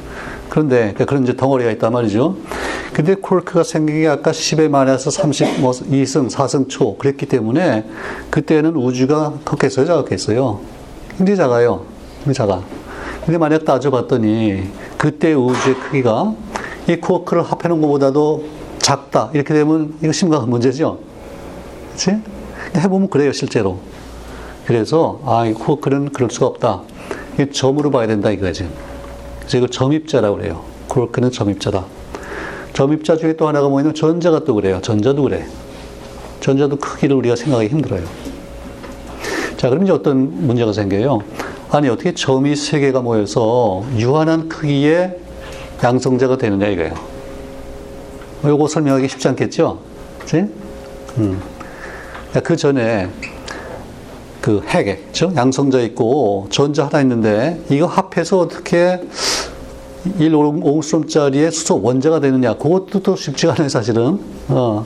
그런데 그런 이제 덩어리가 있단 말이죠. 근데 콜크가 생긴 게 아까 10에 마이너스 30, 뭐 2승, 4승 초 그랬기 때문에 그때는 우주가 컸겠어요, 작았겠어요? 작아요. 작아. 근데 만약 따져봤더니 그때 우주의 크기가 이 콜크를 합해놓은 것보다도 작다. 이렇게 되면 이거 심각한 문제죠. 그치? 해보면 그래요, 실제로. 그래서, 아, 이 콜크는 그럴 수가 없다. 이 점으로 봐야 된다, 이거지. 그래서 이걸 점입자라고 그래요. 콜크는 점입자다. 점입자 중에 또 하나가 뭐냐면 전자가 또 그래요. 전자도 그래. 전자도 크기를 우리가 생각하기 힘들어요. 자, 그럼 이제 어떤 문제가 생겨요? 아니, 어떻게 점이 세 개가 모여서 유한한 크기의 양성자가 되느냐, 이거예요. 요거 설명하기 쉽지 않겠죠? 그치? 음. 그 전에 그 핵에, 죠 양성자 있고 전자 하나 있는데 이거 합해서 어떻게 1옹스롬짜리의 수소 원자가 되느냐. 그것도 또 쉽지가 않아요, 사실은. 어.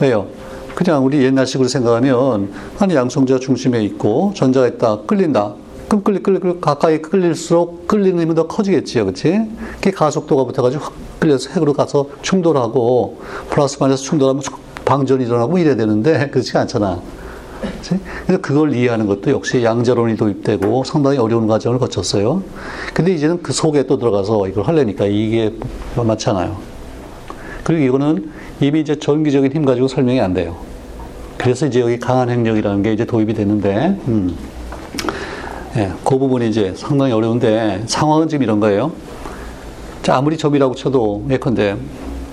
왜요? 그냥 우리 옛날식으로 생각하면, 아니, 양성자 중심에 있고, 전자가 있다, 끌린다. 그럼 끌리, 끌리, 끌리, 가까이 끌릴수록 끌리는 힘은 더 커지겠지요, 그치? 그게 가속도가 붙어가지고 확 끌려서 핵으로 가서 충돌하고, 플러스 마이너스 충돌하면 방전이 일어나고 이래야 되는데, 그렇지가 않잖아. 그치? 그래서 그걸 이해하는 것도 역시 양자론이 도입되고 상당히 어려운 과정을 거쳤어요. 근데 이제는 그 속에 또 들어가서 이걸 하려니까 이게 많잖아요. 그리고 이거는 이미 이제 전기적인 힘 가지고 설명이 안 돼요. 그래서 이제 여기 강한 행력이라는 게 이제 도입이 되는데, 음. 예, 그 부분이 이제 상당히 어려운데 상황은 지금 이런 거예요. 자, 아무리 점이라고 쳐도 예컨대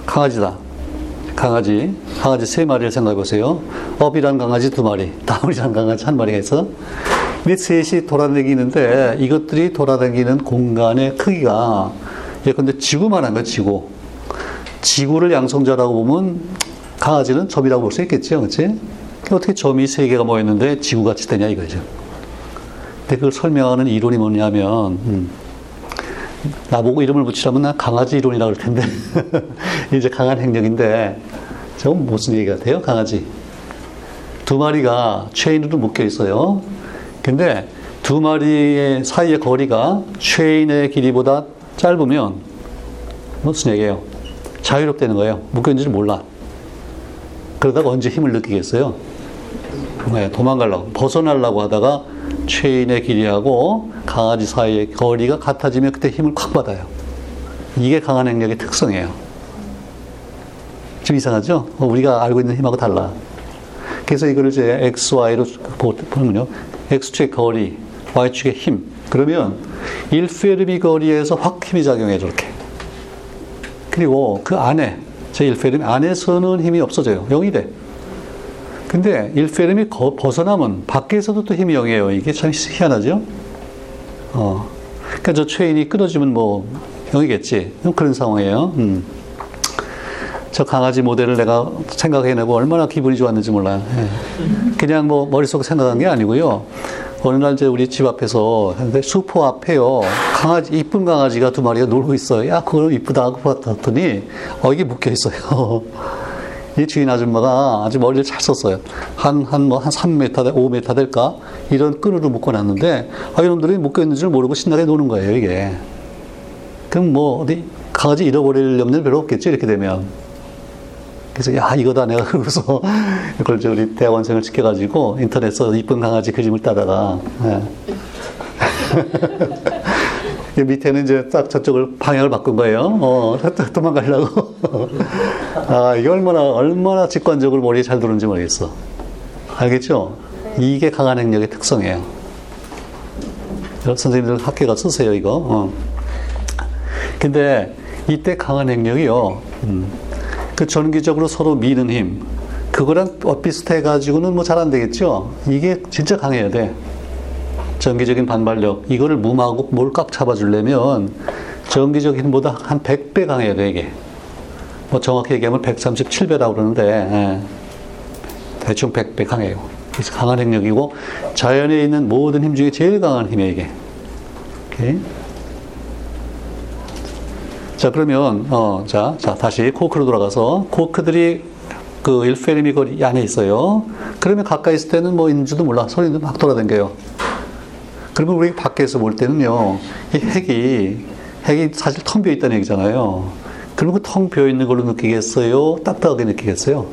강아지다. 강아지, 강아지 세 마리를 생각해 보세요. 업이란 강아지 두 마리, 다운이란 강아지 한 마리가 있어. 이 셋이 돌아다니는데 이것들이 돌아다니는 공간의 크기가 예컨대 지구만한 거 지구. 지구를 양성자라고 보면 강아지는 점이라고 볼 수 있겠죠, 그렇지? 어떻게 점이 세 개가 모였는데 지구같이 되냐 이거죠. 근데 그걸 설명하는 이론이 뭐냐면 음, 나보고 이름을 붙이라면 난 강아지 이론이라고 그럴 텐데 이제 강한 행력인데 저건 무슨 얘기 같아요? 강아지 두 마리가 체인으로 묶여 있어요. 근데 두 마리의 사이의 거리가 체인의 길이보다 짧으면 무슨 얘기예요? 자유롭다는 거예요. 묶여 있는지 몰라. 그러다가 언제 힘을 느끼겠어요? 네, 도망가려고 벗어나려고 하다가 체인의 길이하고 강아지 사이의 거리가 같아지면 그때 힘을 콱 받아요. 이게 강한 행력의 특성이에요. 좀 이상하죠? 어, 우리가 알고 있는 힘하고 달라. 그래서 이거를 이제 x, y로 보면요. x축의 거리, y축의 힘. 그러면 1페르미 거리에서 확 힘이 작용해, 저렇게. 그리고 그 안에, 제 1페르미 안에서는 힘이 없어져요. 0이 돼. 근데 1페르미 벗어나면 밖에서도 또 힘이 0이에요. 이게 참 희한하죠? 어. 그러니까 저 체인이 끊어지면 뭐 0이겠지. 그런 상황이에요. 음. 저 강아지 모델을 내가 생각해내고 얼마나 기분이 좋았는지 몰라요. 예. 그냥 뭐 머릿속 생각한 게 아니고요. 어느 날 이제 우리 집 앞에서 근데 슈퍼 앞에요. 강아지 이쁜 강아지가 두 마리가 놀고 있어요. 야 그거 이쁘다 하고 봤더니 어 이게 묶여 있어요. 이 주인 아줌마가 아주 머리를 잘 썼어요. 한, 한, 뭐, 한 3m, 5m 될까? 이런 끈으로 묶어놨는데, 아, 이놈들이 묶여있는 줄 모르고 신나게 노는 거예요, 이게. 그럼 뭐, 어디, 강아지 잃어버릴 염려는 별로 없겠지, 이렇게 되면. 그래서 야 이거다 내가 그러고서 그걸 저 우리 대학원생을 시켜가지고 인터넷에서 이쁜 강아지 그림을 따다가 예. 밑에는 이제 딱 저쪽을 방향을 바꾼 거예요. 어, 도망가려고. 아, 이게 얼마나, 얼마나 직관적으로 머리에 잘 들어오는지 모르겠어. 알겠죠? 이게 강한 행력의 특성이에요. 선생님들 학교 가 쓰세요, 이거. 어. 근데 이때 강한 행력이요. 음. 그 전기적으로 서로 미는 힘, 그거랑 비슷해 가지고는 뭐 잘 안 되겠죠. 이게 진짜 강해야 돼. 전기적인 반발력, 이거를 뭘꽉 잡아주려면 전기적인 힘보다 한 100배 강해야 돼, 이게. 뭐 정확히 얘기하면 137배라고 그러는데, 예. 대충 100배 강해요. 그래서 강한 행력이고, 자연에 있는 모든 힘 중에 제일 강한 힘이에요, 이게. 오케이. 자, 그러면, 어, 자, 자, 다시 코크로 돌아가서, 코크들이 그 1페르미 거리 안에 있어요. 그러면 가까이 있을 때는 뭐 있는지도 몰라. 소리도 막 돌아다녀요. 그러면 우리 밖에서 볼 때는요, 이 핵이, 핵이 사실 텅 비어 있다는 얘기잖아요. 그러면 그텅 비어 있는 걸로 느끼겠어요? 딱딱하게 느끼겠어요?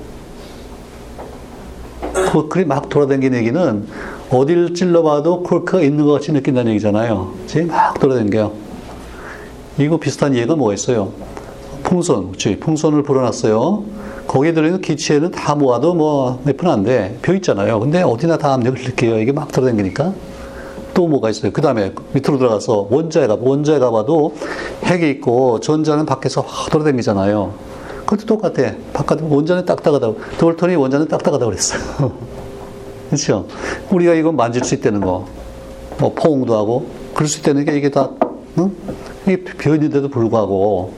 코크이 막 돌아다니는 얘기는 어디를 찔러봐도 코크가 있는 것 같이 느낀다는 얘기잖아요. 지금 막 돌아다녀요. 이거 비슷한 예가 뭐가 있어요? 풍선, 그치? 풍선을 불어놨어요. 거기에 들어있는 기체는 다 모아도 뭐 몇 푼 안 돼. 벼 있잖아요. 근데 어디나 다 압력을 느껴요. 이게 막 돌아다니니까. 또 뭐가 있어요? 그 다음에 밑으로 들어가서 원자에 가, 원자에 가봐도 핵이 있고 전자는 밖에서 확 돌아다니잖아요. 그것도 똑같아. 바깥 원자는 딱딱하다고. 돌턴이 원자는 딱딱하다고 그랬어요. 그렇죠? 우리가 이거 만질 수 있다는 거. 뭐 포옹도 하고 그럴 수 있다는 게 이게 다 응? 이게 비어있는데도 불구하고,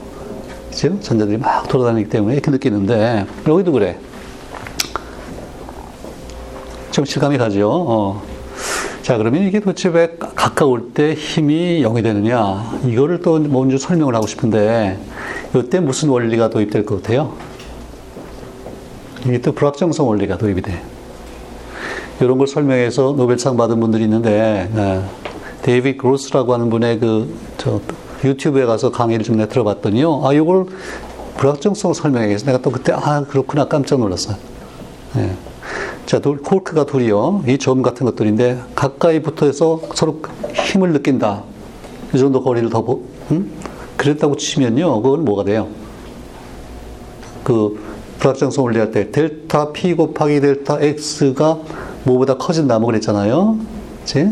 그죠? 전자들이 막 돌아다니기 때문에 이렇게 느끼는데, 여기도 그래. 좀 실감이 가죠? 어. 자, 그러면 이게 도대체 왜 가까울 때 힘이 0이 되느냐? 이거를 또 먼저 설명을 하고 싶은데, 이때 무슨 원리가 도입될 것 같아요? 이게 또 불확정성 원리가 도입이 돼. 이런 걸 설명해서 노벨상 받은 분들이 있는데, 네. 데이비 그로스라고 하는 분의 그, 저, 유튜브에 가서 강의를 좀 내가 들어봤더니요. 아, 이걸 불확정성 설명해서 내가 또 그때, 아, 그렇구나 깜짝 놀랐어요. 네. 자, 돌, 쿼크가 둘이요. 이 점 같은 것들인데, 가까이 붙어서 서로 힘을 느낀다. 이 정도 거리를 더, 보, 음? 그랬다고 치면요. 그건 뭐가 돼요? 그, 불확정성 원리할 때, 델타 P 곱하기 델타 X가 뭐보다 커진다. 뭐 그랬잖아요. 그치?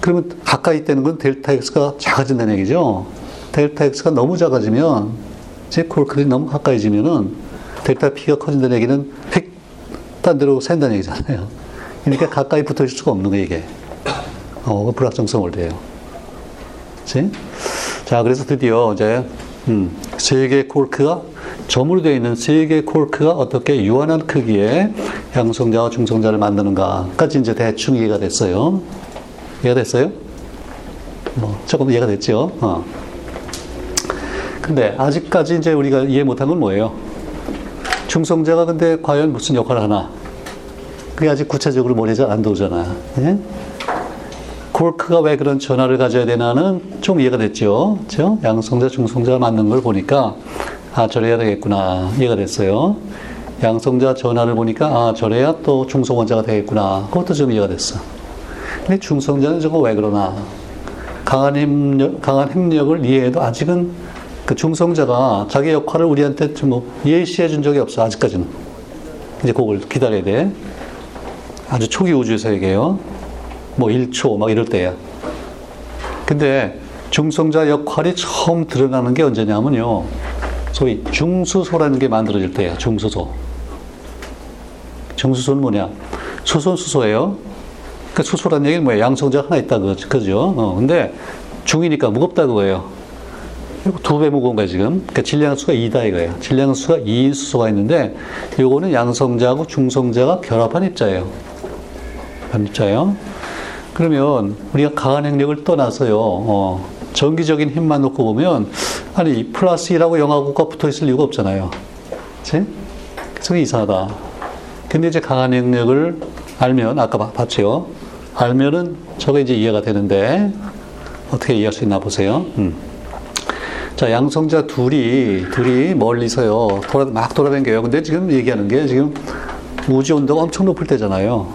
그러면 가까이 있다는 건 델타 X가 작아진다는 얘기죠. 델타 X가 너무 작아지면, 제 콜클이 너무 가까이지면은, 델타 P가 커진다는 얘기는 휙, 딴 데로 샌다는 얘기잖아요. 그러니까 가까이 붙어 있을 수가 없는 거예요, 이게. 어, 불확정성을 돼요. 그치? 자, 그래서 드디어 이제, 음, 세 개의 콜크가 점으로 되어 있는 세 개의 콜크가 어떻게 유한한 크기의 양성자와 중성자를 만드는가까지 이제 대충 이해가 됐어요. 이해가 됐어요? 뭐, 조금 이해가 됐죠? 어. 근데 아직까지 이제 우리가 이해 못한 건 뭐예요? 중성자가 근데 과연 무슨 역할을 하나? 그게 아직 구체적으로 머리에 잘안 들어오잖아. 예? 콜크가 왜 그런 전화를 가져야 되나는 좀 이해가 됐죠. 그죠? 양성자, 중성자가 맞는 걸 보니까, 아, 저래야 되겠구나. 이해가 됐어요. 양성자 전화를 보니까, 아, 저래야 또 중성원자가 되겠구나. 그것도 좀 이해가 됐어. 근데 중성자는 저거 왜 그러나? 강한 힘력, 강한 힘력을 이해해도 아직은 그 중성자가 자기 역할을 우리한테 좀뭐 예시해 준 적이 없어, 아직까지는. 이제 그걸 기다려야 돼. 아주 초기 우주에서 얘기해요. 뭐 1초 막 이럴 때야. 근데 중성자 역할이 처음 드러나는 게 언제냐면요. 소위 중수소라는 게 만들어질 때야, 중수소. 중수소는 뭐냐? 수소는 수소예요. 그 수소라는 얘기는 뭐예요? 양성자 하나 있다, 그죠? 어, 근데 중이니까 무겁다 그거예요. 두 배 무거운 거예요, 지금. 그러니까 질량수가 2다 이거예요. 질량수가 2인 수소가 있는데, 요거는 양성자하고 중성자가 결합한 입자예요. 입자예요. 그러면 우리가 강한 행력을 떠나서요, 어, 전기적인 힘만 놓고 보면, 아니, 플러스 1하고 영하고가 붙어 있을 이유가 없잖아요. 그래서 이상하다. 근데 이제 강한 행력을 알면, 아까 봤죠? 알면은 저거 이제 이해가 되는데, 어떻게 이해할 수 있나 보세요. 음. 자, 양성자 둘이, 둘이 멀리서요, 돌아, 막 돌아다녀요. 근데 지금 얘기하는 게 지금 우주 온도가 엄청 높을 때잖아요.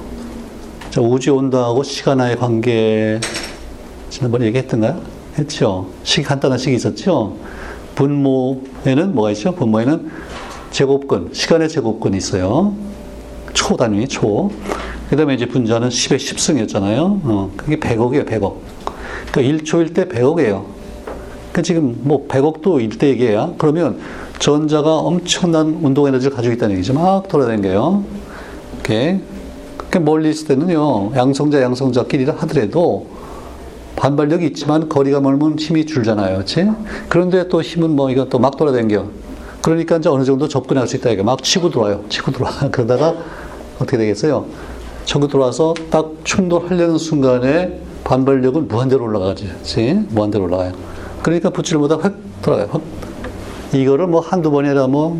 자, 우주 온도하고 시간의 관계, 지난번에 얘기했던가요? 했죠. 식, 간단한 식이 있었죠. 분모에는 뭐가 있죠? 분모에는 제곱근, 시간의 제곱근이 있어요. 초 단위, 초. 그 다음에 이제 분자는 10의 10승이었잖아요. 어, 그게 100억이에요, 100억. 그러니까 1초일 때 100억이에요. 그 지금 뭐 100억도 일대 얘기야. 그러면 전자가 엄청난 운동 에너지를 가지고 있다는 얘기죠. 막 돌아다녀요. 이렇게. 그 멀리 있을 때는요, 양성자, 양성자끼리를 하더라도 반발력이 있지만 거리가 멀면 힘이 줄잖아요. 그치? 그런데 또 힘은 뭐 이거 또막 돌아다녀. 그러니까 이제 어느 정도 접근할 수 있다. 이거 막 치고 들어와요. 치고 들어와. 그러다가 어떻게 되겠어요? 치고 들어와서 딱 충돌하려는 순간에 반발력은 무한대로 올라가지. 그치? 무한대로 올라가요. 그러니까 붙일보다 확 돌아가요. 확. 이거를 뭐 한두 번이라 뭐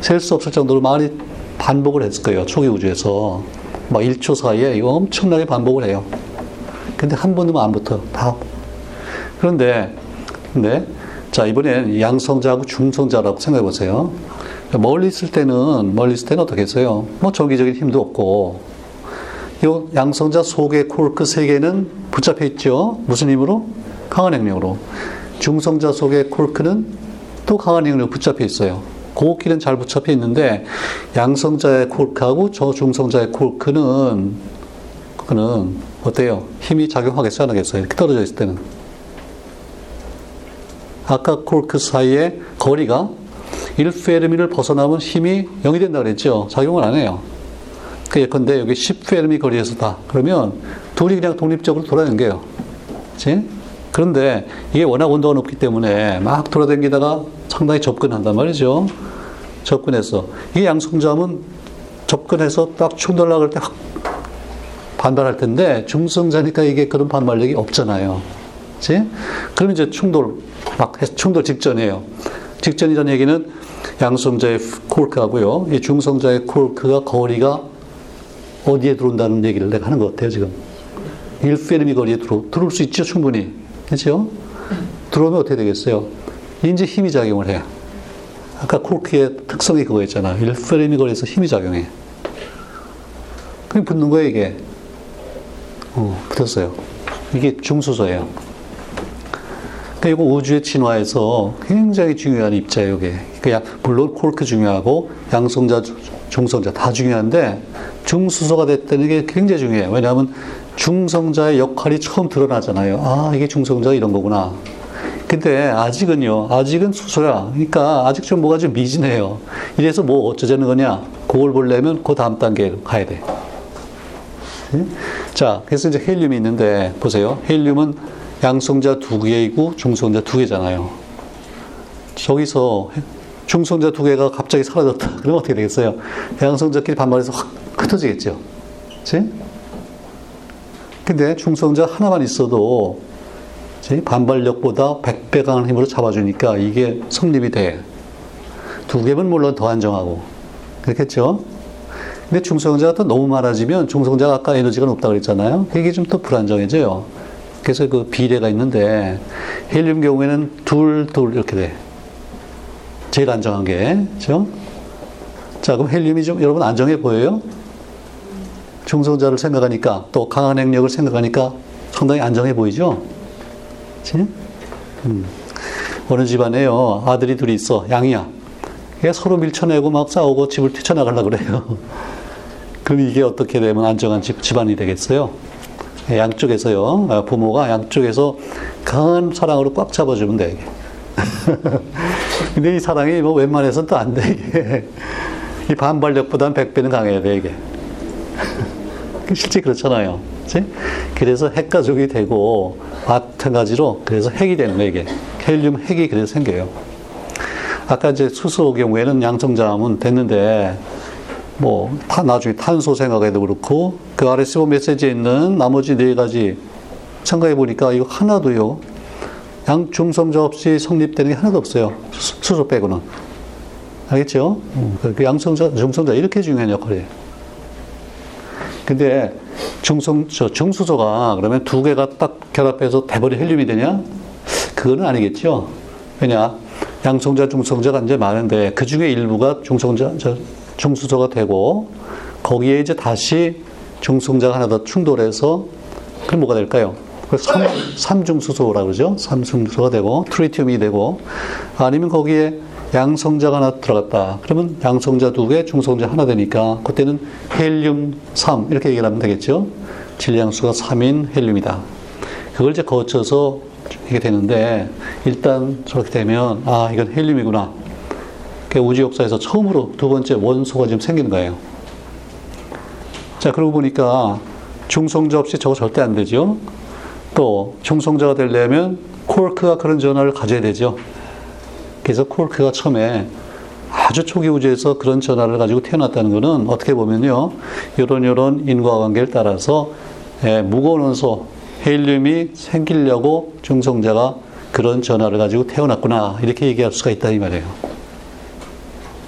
셀 수 없을 정도로 많이 반복을 했을 거예요. 초기 우주에서. 막 1초 사이에 이거 엄청나게 반복을 해요. 근데 한 번도 안 붙어. 다. 그런데, 근데, 자, 이번엔 양성자하고 중성자라고 생각해 보세요. 멀리 있을 때는, 멀리 있을 때는 어떻게 했어요? 뭐 전기적인 힘도 없고, 이 양성자 속의 콜크 세 개는 붙잡혀 있죠. 무슨 힘으로? 강한 행력으로. 중성자 속의 콜크는 또 강한 행력으로 붙잡혀 있어요. 고기는 잘 붙잡혀 있는데 양성자의 콜크하고 저중성자의 콜크는 그는 어때요? 힘이 작용하겠어요, 안 하겠어요? 이렇게 떨어져 있을 때는. 아까 콜크 사이의 거리가 1페르미를 벗어나면 힘이 0이 된다 그랬죠? 작용을 안 해요. 그 예컨대 여기 10페르미 거리에서 다. 그러면 둘이 그냥 독립적으로 돌아다녀요. 그치? 그런데 이게 워낙 온도가 높기 때문에 막 돌아다니다가 상당히 접근한단 말이죠. 접근해서. 이 양성자면 접근해서 딱 충돌락을 때확 반발할 텐데 중성자니까 이게 그런 반발력이 없잖아요. 그치? 그럼 이제 충돌, 막 충돌 직전이에요. 직전이라는 얘기는 양성자의 콜크하고요. 이 중성자의 콜크가 거리가 어디에 들어온다는 얘기를 내가 하는 것 같아요, 지금. 1페르미 거리에 들어, 들어올 수 있죠, 충분히. 그렇죠? 들어오면 어떻게 되겠어요? 이제 힘이 작용을 해요. 아까 콜크의 특성이 그거였잖아. 1페르미 거리에서 힘이 작용해. 그냥 붙는 거예요, 이게. 어, 붙었어요. 이게 중수소예요. 그러니까 이거 우주의 진화에서 굉장히 중요한 입자예요, 이게. 그냥 물론 콜크 중요하고 양성자, 중성자 다 중요한데 중수소가 됐다는 게 굉장히 중요해요. 왜냐하면 중성자의 역할이 처음 드러나잖아요. 아, 이게 중성자가 이런 거구나. 근데 아직은요, 아직은 수소야. 그러니까 아직 좀 뭐가 좀 미진해요. 이래서 뭐 어쩌자는 거냐? 그걸 보려면 그 다음 단계에 가야 돼. 자, 그래서 이제 헬륨이 있는데, 보세요. 헬륨은 양성자 두 개이고 중성자 두 개잖아요. 저기서 중성자 두 개가 갑자기 사라졌다. 그러면 어떻게 되겠어요? 양성자끼리 반발해서 확 흩어지겠죠. 그치? 근데 중성자 하나만 있어도 반발력보다 100배 강한 힘으로 잡아주니까 이게 성립이 돼. 두 개면 물론 더 안정하고. 그렇겠죠? 근데 중성자가 또 너무 많아지면 중성자가 아까 에너지가 높다고 그랬잖아요. 이게 좀더 불안정해져요. 그래서 그 비례가 있는데 헬륨 경우에는 둘, 둘 이렇게 돼. 제일 안정한 게. 그죠? 자, 그럼 헬륨이 좀 여러분 안정해 보여요? 중성자를 생각하니까 또 강한 행력을 생각하니까 상당히 안정해 보이죠? 그치? 음. 어느 집안에요. 아들이 둘이 있어. 양이야. 서로 밀쳐내고 막 싸우고 집을 뛰쳐나가려고 그래요. 그럼 이게 어떻게 되면 안정한 집, 집안이 되겠어요? 양쪽에서요. 아, 부모가 양쪽에서 강한 사랑으로 꽉 잡아주면 돼. 근데 이 사랑이 뭐 웬만해서는 또 안 돼. 이 반발력보다는 100배는 강해야 돼, 이게. 실제 그렇잖아요. 그치? 그래서 핵가족이 되고, 마찬가지로, 그래서 핵이 되는 거예요, 이게. 헬륨 핵이 그래서 생겨요. 아까 이제 수소 경우에는 양성자음은 됐는데, 뭐, 타, 나중에 탄소 생각해도 그렇고, 그 RSO 메시지에 있는 나머지 네 가지 생각해 보니까 이거 하나도요, 양 중성자 없이 성립되는 게 하나도 없어요. 수소 빼고는. 알겠죠? 음, 그 양성자, 중성자 이렇게 중요한 역할이에요. 근데 중성, 저 중수소가 그러면 두 개가 딱 결합해서 대버리 헬륨이 되냐? 그거는 아니겠죠. 왜냐? 양성자, 중성자가 이제 많은데 그 중에 일부가 중성자, 저, 중수소가 되고 거기에 이제 다시 중성자가 하나 더 충돌해서 그럼 뭐가 될까요? 삼, 삼중수소라고 그러죠. 삼중수소가 되고 트리튬이 되고 아니면 거기에 양성자가 하나 들어갔다. 그러면 양성자 두 개, 중성자 하나 되니까 그때는 헬륨 3 이렇게 얘기를 하면 되겠죠. 질량수가 3인 헬륨이다. 그걸 이제 거쳐서 이게 되는데 일단 저렇게 되면 아 이건 헬륨이구나. 우주 역사에서 처음으로 두 번째 원소가 지금 생기는 거예요. 자 그러고 보니까 중성자 없이 저거 절대 안 되죠. 또 중성자가 되려면 콜크가 그런 전화를 가져야 되죠. 그래서 콜크가 처음에 아주 초기 우주에서 그런 전화를 가지고 태어났다는 것은 어떻게 보면요. 이런 이런 인과관계를 따라서 예, 무거운 원소 헬륨이 생기려고 중성자가 그런 전화를 가지고 태어났구나 이렇게 얘기할 수가 있다 이 말이에요.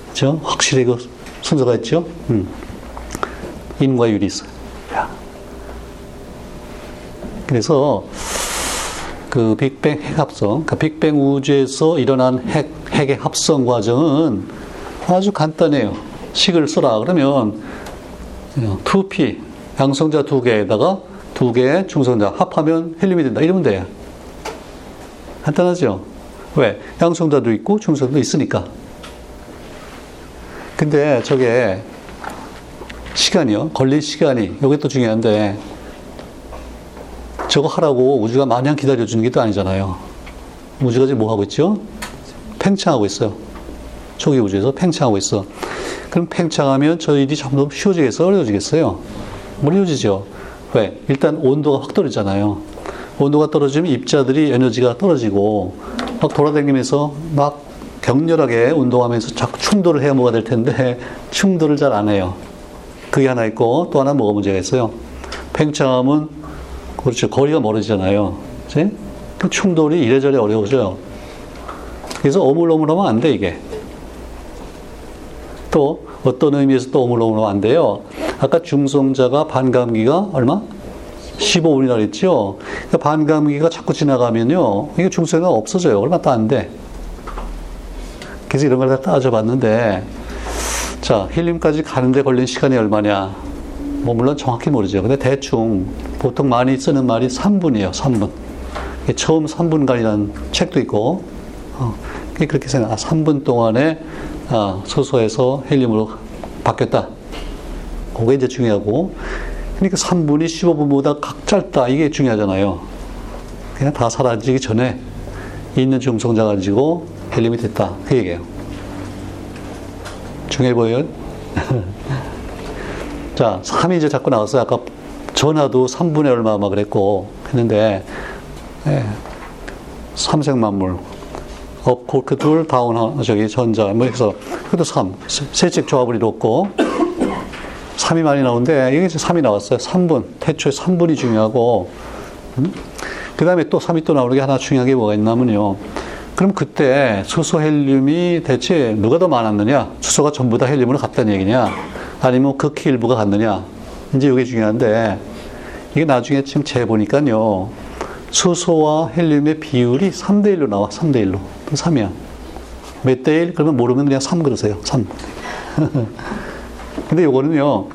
그렇죠? 확실히 그 순서가 있죠. 음. 인과율이 있어요. 그래서 그 빅뱅 핵 합성, 그러니까 빅뱅 우주에서 일어난 핵, 핵의 합성 과정은 아주 간단해요. 식을 써라. 그러면 2P, 양성자 두 개에다가 두 개의 중성자 합하면 헬륨이 된다. 이러면 돼요. 간단하죠? 왜? 양성자도 있고 중성도 있으니까. 근데 저게 시간이요. 걸린 시간이, 이게 또 중요한데, 저거 하라고 우주가 마냥 기다려주는 게 또 아니잖아요. 우주가 지금 뭐 하고 있죠? 팽창하고 있어요. 초기 우주에서 팽창하고 있어. 그럼 팽창하면 저 일이 점점 쉬워지겠어? 어려워지겠어요? 어려워지죠. 왜? 일단 온도가 확 떨어지잖아요. 온도가 떨어지면 입자들이 에너지가 떨어지고 막 돌아다니면서 막 격렬하게 운동하면서 자꾸 충돌을 해야 뭐가 될 텐데 충돌을 잘 안 해요. 그게 하나 있고 또 하나 뭐가 문제가 있어요. 팽창하면 그렇죠. 거리가 멀어지잖아요. 그치? 그 충돌이 이래저래 어려워져요. 그래서 오물오물하면 안 돼, 이게. 또, 어떤 의미에서 또 오물오물하면 안 돼요. 아까 중성자가 반감기가 얼마? 15분이라 그랬죠? 그러니까 반감기가 자꾸 지나가면요. 이게 중성자가 없어져요. 얼마 또안 돼. 그래서 이런 걸 다 따져봤는데, 자, 힐림까지 가는데 걸린 시간이 얼마냐? 뭐, 물론 정확히 모르죠. 근데 대충, 보통 많이 쓰는 말이 3분이에요. 3분. 처음 3분간이라는 책도 있고, 어, 그렇게 생각, 아, 3분 동안에 아, 소소에서 헬륨으로 바뀌었다. 그게 이제 중요하고, 그러니까 3분이 15분보다 각 짧다. 이게 중요하잖아요. 그냥 다 사라지기 전에 있는 중성자 가지고 헬륨이 됐다. 그 얘기예요. 중요해 보여요? 자, 3이 이제 자꾸 나왔어요. 아까 전화도 3분의 얼마 막 그랬고 했는데, 예, 삼색만물, up 쿼크 둘, down, 저기 전자, 뭐 해서, 그래도 3. 셋씩 조합을 이뤘고, 3이 많이 나오는데, 이게 이제 3이 나왔어요. 3분. 태초에 3분이 중요하고, 음? 그 다음에 또 3이 또 나오는 게 하나 중요한 게 뭐가 있냐면요. 그럼 그때 수소 헬륨이 대체 누가 더 많았느냐? 수소가 전부 다 헬륨으로 갔다는 얘기냐? 아니면 극히 일부가 갔느냐? 이제 이게 중요한데, 이게 나중에 지금 재보니까요. 수소와 헬륨의 비율이 3대1로 나와, 3대1로. 3이야. 몇 대 1? 그러면 모르면 그냥 3 그러세요. 3. 근데 요거는요,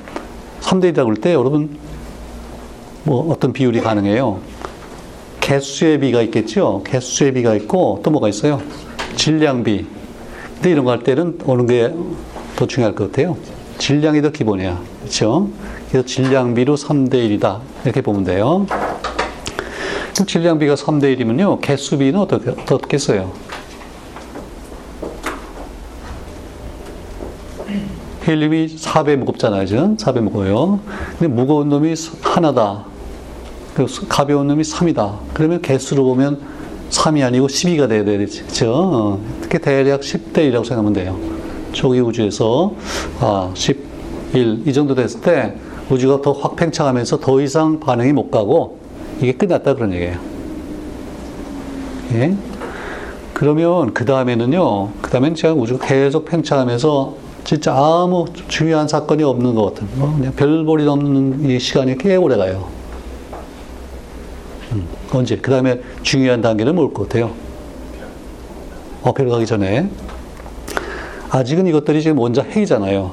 3대 1이라고 할 때 여러분, 뭐 어떤 비율이 가능해요? 개수의 비가 있겠죠. 개수의 비가 있고 또 뭐가 있어요? 질량비. 근데 이런 거 할 때는 어느 게 더 중요할 것 같아요. 질량이 더 기본이야. 그렇죠? 그래서 질량비로 3대 1이다. 이렇게 보면 돼요. 그럼 질량비가 3대 1이면요. 개수비는 어떻게, 어떻겠어요? 헬륨이 4배 무겁잖아요. 지금 4배 무거워요. 근데 무거운 놈이 하나다. 가벼운 놈이 3이다. 그러면 개수로 보면 3이 아니고 12가 돼야 되지. 그죠? 특히 대략 10대 1이라고 생각하면 돼요. 초기 우주에서, 아, 11, 이 정도 됐을 때 우주가 더 확 팽창하면서 더 이상 반응이 못 가고 이게 끝났다 그런 얘기예요. 예? 그러면 그 다음에는요, 그 다음엔 제가 우주가 계속 팽창하면서 진짜 아무 중요한 사건이 없는 것 같은, 뭐 그냥 별볼이 없는 이 시간이 꽤 오래 가요. 음, 언제? 그 다음에 중요한 단계는 뭘 것 같아요? 어, 별 가기 전에. 아직은 이것들이 지금 원자 핵이잖아요.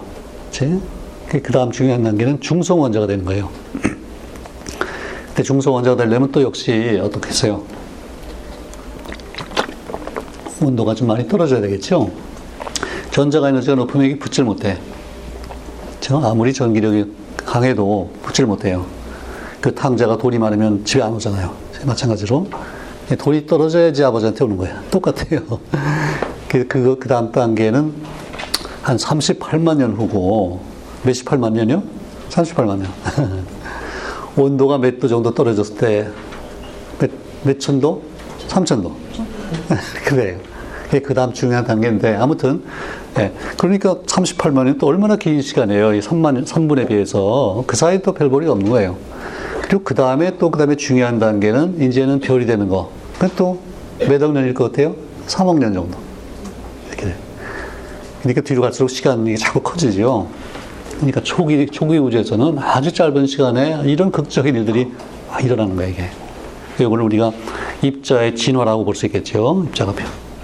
그 다음 중요한 단계는 중성 원자가 되는 거예요. 근데 중성 원자가 되려면 또 역시 어떻겠어요? 온도가 좀 많이 떨어져야 되겠죠? 전자가 에너지가 높으면 이게 붙질 못해. 저 아무리 전기력이 강해도 붙질 못해요. 그 탕자가 돈이 많으면 집에 안 오잖아요. 마찬가지로. 돈이 떨어져야지 아버지한테 오는 거야. 똑같아요. 그, 그, 그 다음 단계는 한 38만 년 후고, 몇십 8만 년이요? 38만 년. 온도가 몇 도 정도 떨어졌을 때, 몇, 몇 천 도? 3천 도. 그래요. 그 다음 중요한 단계인데, 아무튼, 예. 그러니까 38만 년또 얼마나 긴 시간이에요. 이 3만, 3분에 비해서. 그 사이에 또 별볼이 없는 거예요. 그리고 그 다음에 또 그 다음에 중요한 단계는 이제는 별이 되는 거. 또몇 억 년일 것 같아요? 3억 년 정도. 그러니까 뒤로 갈수록 시간이 자꾸 커지죠. 그러니까 초기, 초기 우주에서는 아주 짧은 시간에 이런 극적인 일들이 일어나는 거예요, 이게. 이걸 우리가 입자의 진화라고 볼 수 있겠죠. 입자가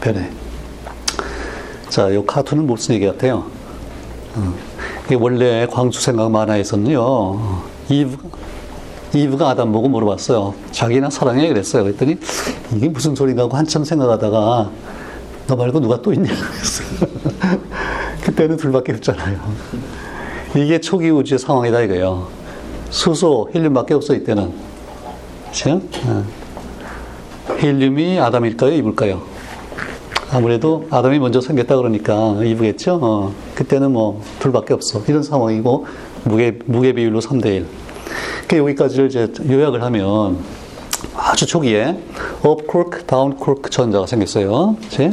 변해. 자, 이 카툰은 무슨 얘기 같아요? 어, 원래 광수 생각 만화에서는요, 이브, 이브가 아담 보고 물어봤어요. 자기나 사랑해? 그랬어요. 그랬더니 이게 무슨 소리인가 하고 한참 생각하다가 너 말고 누가 또 있냐? 그때는 둘밖에 없잖아요. 이게 초기 우주의 상황이다 이거예요. 수소, 헬륨밖에 없어 이때는. 그렇죠? 헬륨이 아담일까요? 이브일까요? 아무래도 아담이 먼저 생겼다 그러니까 이브겠죠? 어, 그때는 뭐 둘밖에 없어. 이런 상황이고 무게, 무게 비율로 3대 1. 그러니까 여기까지를 이제 요약을 하면 아주 초기에 up 쿼크, down 쿼크 전자가 생겼어요. 세,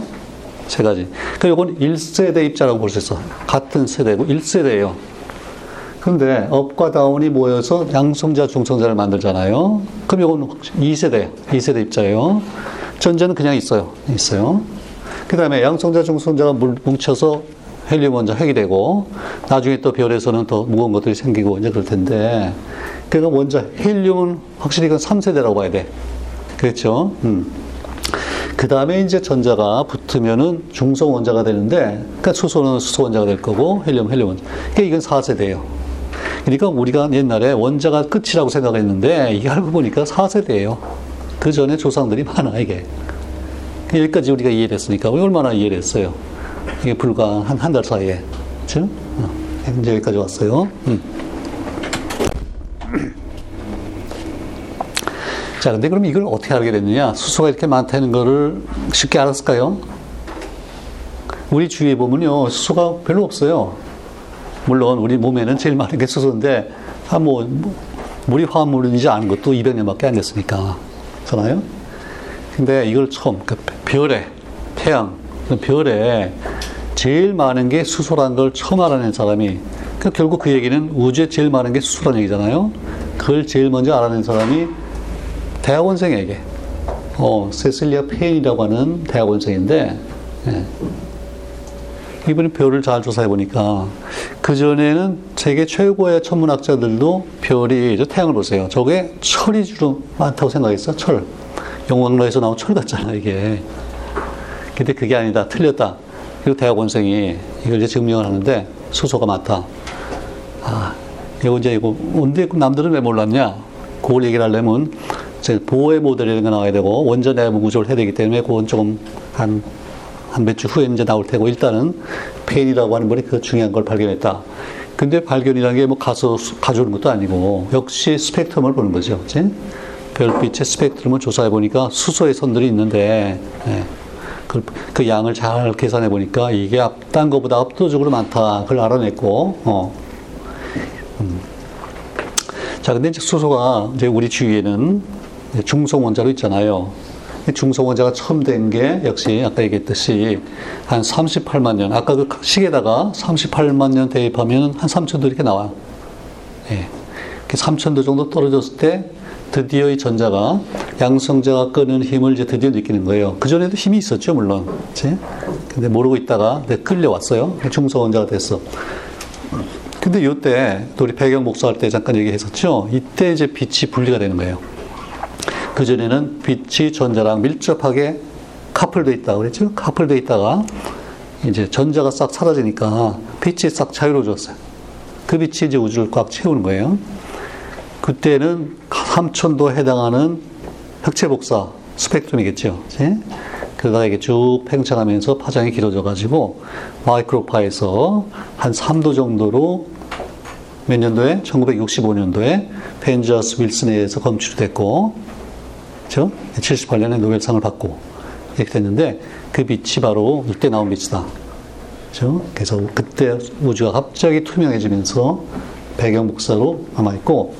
세 가지. 그러니까 이건 1세대 입자라고 볼 수 있어. 같은 세대고 1세대예요. 그런데 업과 다운이 모여서 양성자, 중성자를 만들잖아요. 그럼 이건 2세대, 2세대 입자예요. 전자는 그냥 있어요. 있어요. 그 다음에 양성자, 중성자가 뭉쳐서 헬륨 원자 핵이 되고, 나중에 또 별에서는 더 무거운 것들이 생기고 이제 그럴 텐데, 그러니까 원자 헬륨은 확실히 이건 3세대라고 봐야 돼. 그렇죠? 음. 그 다음에 이제 전자가 붙으면은 중성 원자가 되는데, 그러니까 수소는 수소 원자가 될 거고, 헬륨, 헬륨 원자. 그러니까 이건 4세대예요. 그러니까 우리가 옛날에 원자가 끝이라고 생각했는데, 이게 알고 보니까 4세대예요. 그 전에 조상들이 많아, 이게. 여기까지 우리가 이해됐으니까, 얼마나 이해됐어요? 이게 불과 한 한 달 사이에. 그죠? 어, 이제 여기까지 왔어요. 음. 자, 근데 그럼 이걸 어떻게 알게 됐느냐? 수소가 이렇게 많다는 거를 쉽게 알았을까요? 우리 주위에 보면요, 수소가 별로 없어요. 물론 우리 몸에는 제일 많은 게 수소인데, 아, 뭐, 뭐 물이 화합물인지 아는 것도 200년밖에 안 됐으니까. 그잖아요? 근데 이걸 처음, 그 별에, 태양, 그 별에 제일 많은 게 수소라는 걸 처음 알아낸 사람이, 그 결국 그 얘기는 우주에 제일 많은 게 수소라는 얘기잖아요? 그걸 제일 먼저 알아낸 사람이 대학원생에게, 어, 세슬리아 페인이라고 하는 대학원생인데, 예. 이분이 별을 잘 조사해 보니까 그 전에는 세계 최고의 천문학자들도 별이 저 태양을 보세요. 저게 철이 주로 많다고 생각했어. 철. 영광로에서 나온 철 같잖아 이게. 근데 그게 아니다. 틀렸다. 그리고 대학원생이 이걸 이제 증명을 하는데 수소가 많다. 아, 이거 이제 이거 근데 남들은 왜 몰랐냐? 그걸 얘기를 하려면 이제 보호의 모델이라는 게 나와야 되고 원전 내부 구조를 해야 되기 때문에 그건 조금 한 한 몇 주 후에 이제 나올 테고 일단은 페인이라고 하는 분이 그 중요한 걸 발견했다. 근데 발견이라는 게 뭐 가서 수- 가져오는 것도 아니고 역시 스펙트럼을 보는 거죠. 그치? 별빛의 스펙트럼을 조사해 보니까 수소의 선들이 있는데 예. 그, 그 양을 잘 계산해 보니까 이게 앞, 딴 거보다 압도적으로 많다. 그걸 알아냈고, 어. 음. 자, 근데 이제 수소가 이제 우리 주위에는 중성 원자로 있잖아요. 이 중성 원자가 처음 된 게 역시 아까 얘기했듯이 한 38만 년, 아까 그 시계다가 38만 년 대입하면 한 3천도 이렇게 나와요. 예. 3천도 정도 떨어졌을 때 드디어 이 전자가 양성자가 끄는 힘을 이제 드디어 느끼는 거예요. 그전에도 힘이 있었죠, 물론. 그치? 근데 모르고 있다가 끌려왔어요. 중성 원자가 됐어. 근데 이때 또 우리 배경 복사할 때 잠깐 얘기했었죠. 이때 이제 빛이 분리가 되는 거예요. 그전에는 빛이 전자랑 밀접하게 카플돼 있다 그랬죠? 카플돼 있다가 이제 전자가 싹 사라지니까 빛이 싹 자유로워졌어요. 그 빛이 이제 우주를 꽉 채우는 거예요. 그때는 3천도 해당하는 흑체 복사 스펙트럼이겠죠. 그치? 그러다가 이게 쭉 팽창하면서 파장이 길어져 가지고 마이크로파에서 한 3도 정도로 몇 년도에 1965년도에 펜저스 윌슨에 의해서 검출이 됐고 그렇죠? 78년에 노벨상을 받고 이렇게 됐는데 그 빛이 바로 이때 나온 빛이다. 그렇죠? 그래서 그때 우주가 갑자기 투명해지면서 배경 복사로 남아 있고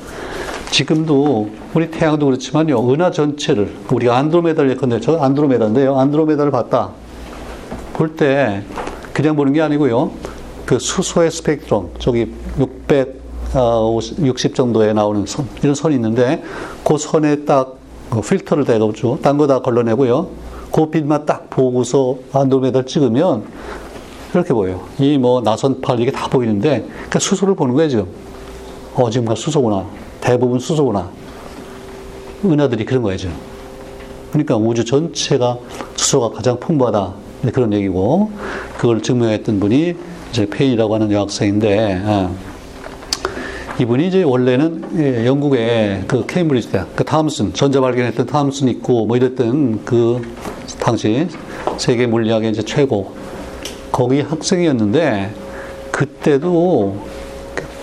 지금도 우리 태양도 그렇지만요 은하 전체를 우리가 안드로메다를 예컨대 저 안드로메다인데요 안드로메다를 봤다 볼 때 그냥 보는 게 아니고요 그 수소의 스펙트럼 저기 660 정도에 나오는 선 이런 선이 있는데 그 선에 딱 필터를 대가지고 딴 거 다 걸러내고요 그 빛만 딱 보고서 안드로메다를 찍으면 이렇게 보여요. 이 뭐 나선팔 이게 다 보이는데 그러니까 수소를 보는 거예요 지금. 어 지금 수소구나. 대부분 수소구나. 은하들이 그런 거예요 지금. 그러니까 우주 전체가 수소가 가장 풍부하다 네, 그런 얘기고 그걸 증명했던 분이 이제 페인이라고 하는 여학생인데 아, 이분이 이제 원래는 예, 영국의 그 케임브리지 대학, 그 탐슨 전자 발견했던 탐슨 있고 뭐 이랬던 그 당시 세계 물리학의 이제 최고 거기 학생이었는데 그때도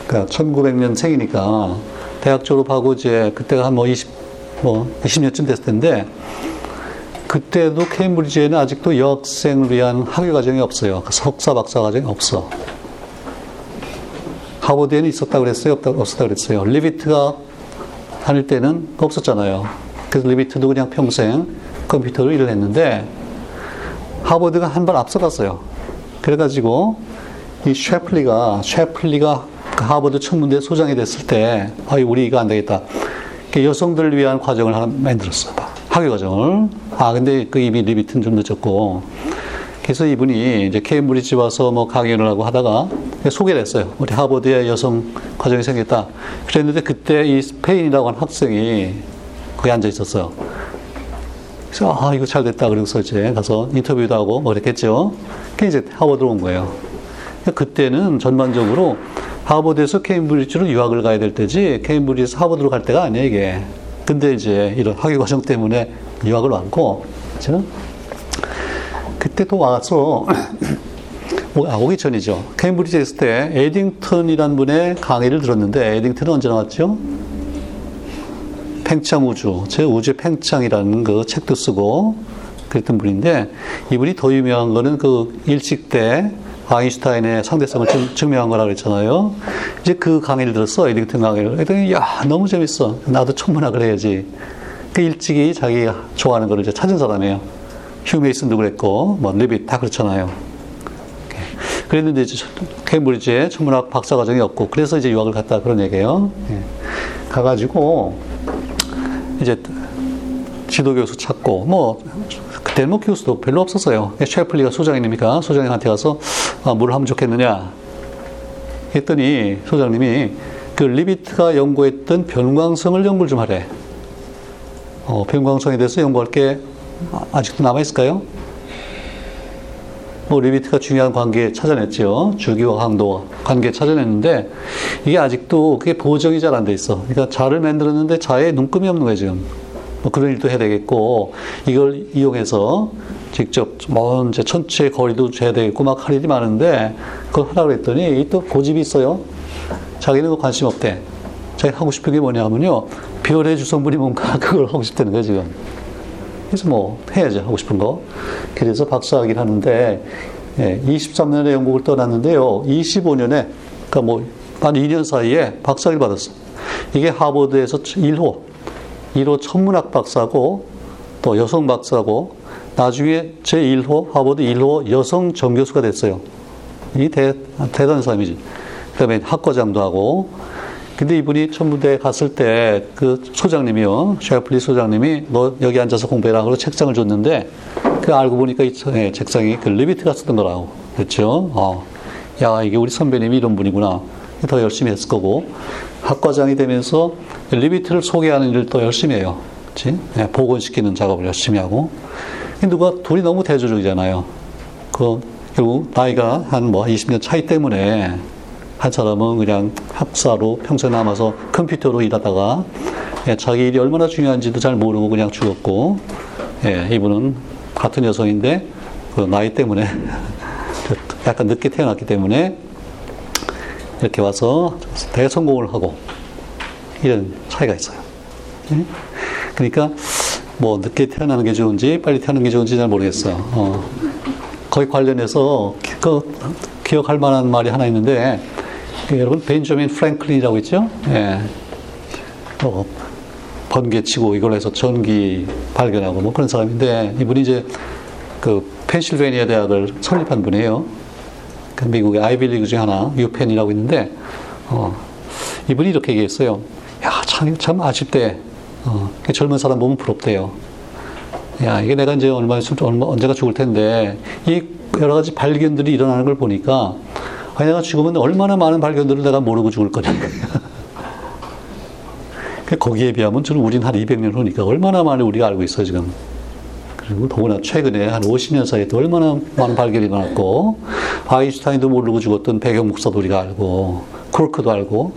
그러니까 1900년 생이니까 대학 졸업하고 이제 그때가 한 뭐 20, 뭐 20년쯤 됐을 텐데 그때도 케임브리지에는 아직도 여학생을 위한 학위 과정이 없어요. 그 석사 박사 과정이 없어. 하버드에는 있었다 그랬어요? 없다, 없었다 그랬어요? 리비트가 다닐 때는 없었잖아요. 그래서 리비트도 그냥 평생 컴퓨터로 일을 했는데 하버드가 한 발 앞서갔어요. 그래가지고 이 쉐플리가 쉐플리가 그 하버드 천문대 소장이 됐을 때 아이 우리 이거 안 되겠다. 그 여성들을 위한 과정을 하나 만들었어. 봐. 학위 과정을. 아 근데 그 이미 리비트는 좀 늦었고. 그래서 이분이 이제 케임브리지 와서 뭐 강연을 하고 하다가 소개를 했어요. 우리 하버드에 여성 과정이 생겼다. 그랬는데 그때 이 스페인이라고 하는 학생이 거기 앉아 있었어요. 그래서 아 이거 잘 됐다 그러고서 이제 가서 인터뷰도 하고 뭐 그랬겠죠. 그 이제 하버드로 온 거예요. 그때는 전반적으로 하버드에서 케임브리지로 유학을 가야 될 때지 케임브리지에서 하버드로 갈 때가 아니에요 이게. 근데 이제 이런 학위 과정 때문에 유학을 왔고, 그렇죠? 그때 또 와서 아, 오기 전이죠. 케임브리지에 있을 때 에딩턴이라는 분의 강의를 들었는데 에딩턴은 언제 나왔죠? 팽창 우주, 제 우주의 팽창이라는 그 책도 쓰고 그랬던 분인데 이분이 더 유명한 거는 그 일식 때 아인슈타인의 상대성을 증, 증명한 거라고 그랬잖아요. 이제 그 강의를 들었어, 에딩턴 강의를. 그랬더니, 야, 너무 재밌어. 나도 천문학을 해야지. 그 일찍이 자기가 좋아하는 거를 이제 찾은 사람이에요. 휴메이슨도 그랬고, 뭐, 리빗 다 그렇잖아요. 그랬는데 이제 케임브리지에 천문학 박사 과정이 없고, 그래서 이제 유학을 갔다 그런 얘기예요. 예. 가가지고, 이제 지도 교수 찾고, 뭐, 그때는 뭐 교수도 별로 없었어요. 셰플리가 소장이니까 소장님한테 가서 아, 뭘 하면 좋겠느냐 했더니 소장님이 그 리비트가 연구했던 변광성을 연구를 좀 하래. 어, 변광성에 대해서 연구할 게 아직도 남아 있을까요? 뭐 리비트가 중요한 관계 찾아냈죠. 주기와 강도 관계 찾아냈는데 이게 아직도 그게 보정이 잘 안 돼 있어. 그러니까 자를 만들었는데 자에 눈금이 없는 거예요 지금. 뭐 그런 일도 해야 되겠고 이걸 이용해서 직접 먼 이제 천체 거리도 재야 되겠고 막 할 일이 많은데 그걸 하라고 했더니 또 고집이 있어요. 자기는 그 관심 없대. 자기 하고 싶은 게 뭐냐면요. 별의 주성분이 뭔가 그걸 하고 싶다는 거예요, 지금. 그래서 뭐 해야죠, 하고 싶은 거. 그래서 박사학위를 하는데 예, 23년에 영국을 떠났는데요. 25년에 그러니까 뭐 한 2년 사이에 박사학위를 받았어. 이게 하버드에서 1호, 1호 천문학 박사고 또 여성 박사고 나중에 제1호 하버드 1호 여성 정교수가 됐어요. 이 대, 대단한 사람이지. 그 다음에 학과장도 하고. 근데 이분이 천문대에 갔을 때 그 소장님이요. 셰플리 소장님이 너 여기 앉아서 공부해라. 그러고 책장을 줬는데 그 알고 보니까 이 예, 책상이 그 리비트가 쓰던 거라고. 그렇죠? 어. 야, 이게 우리 선배님이 이런 분이구나. 더 열심히 했을 거고. 학과장이 되면서 리비트를 소개하는 일을 또 열심히 해요. 그치? 예, 복원시키는 작업을 열심히 하고. 누가 둘이 너무 대조적이잖아요. 그 결국 나이가 한 뭐 20년 차이 때문에 한 사람은 그냥 학사로 평생 남아서 컴퓨터로 일하다가 예, 자기 일이 얼마나 중요한지도 잘 모르고 그냥 죽었고 예, 이분은 같은 여성인데 그 나이 때문에 약간 늦게 태어났기 때문에 이렇게 와서 대성공을 하고 이런 차이가 있어요. 예? 그러니까 뭐 늦게 태어나는 게 좋은지 빨리 태어나는 게 좋은지 잘 모르겠어요. 어. 거기 관련해서 그 기억할 만한 말이 하나 있는데 그 여러분 벤저민 프랭클린이라고 있죠? 예. 어, 번개치고 이걸 해서 전기 발견하고 뭐 그런 사람인데 이분이 이제 그 펜실베니아 대학을 설립한 분이에요. 그 미국의 아이빌리그 중에 하나 유펜이라고 있는데 어, 이분이 이렇게 얘기했어요. 야, 참, 참 아쉽대. 어, 젊은 사람 보면 부럽대요. 야, 이게 내가 이제 얼마 얼마, 언제가 죽을 텐데, 이 여러 가지 발견들이 일어나는 걸 보니까, 아, 내가 죽으면 얼마나 많은 발견들을 내가 모르고 죽을 거냐. 거기에 비하면 저는 우린 한 200년 후니까 얼마나 많이 우리가 알고 있어, 지금. 그리고 더구나 최근에 한 50년 사이에 또 얼마나 많은 발견이 일어났고, 아인슈타인도 모르고 죽었던 배경 목사도 우리가 알고, 콜크도 알고,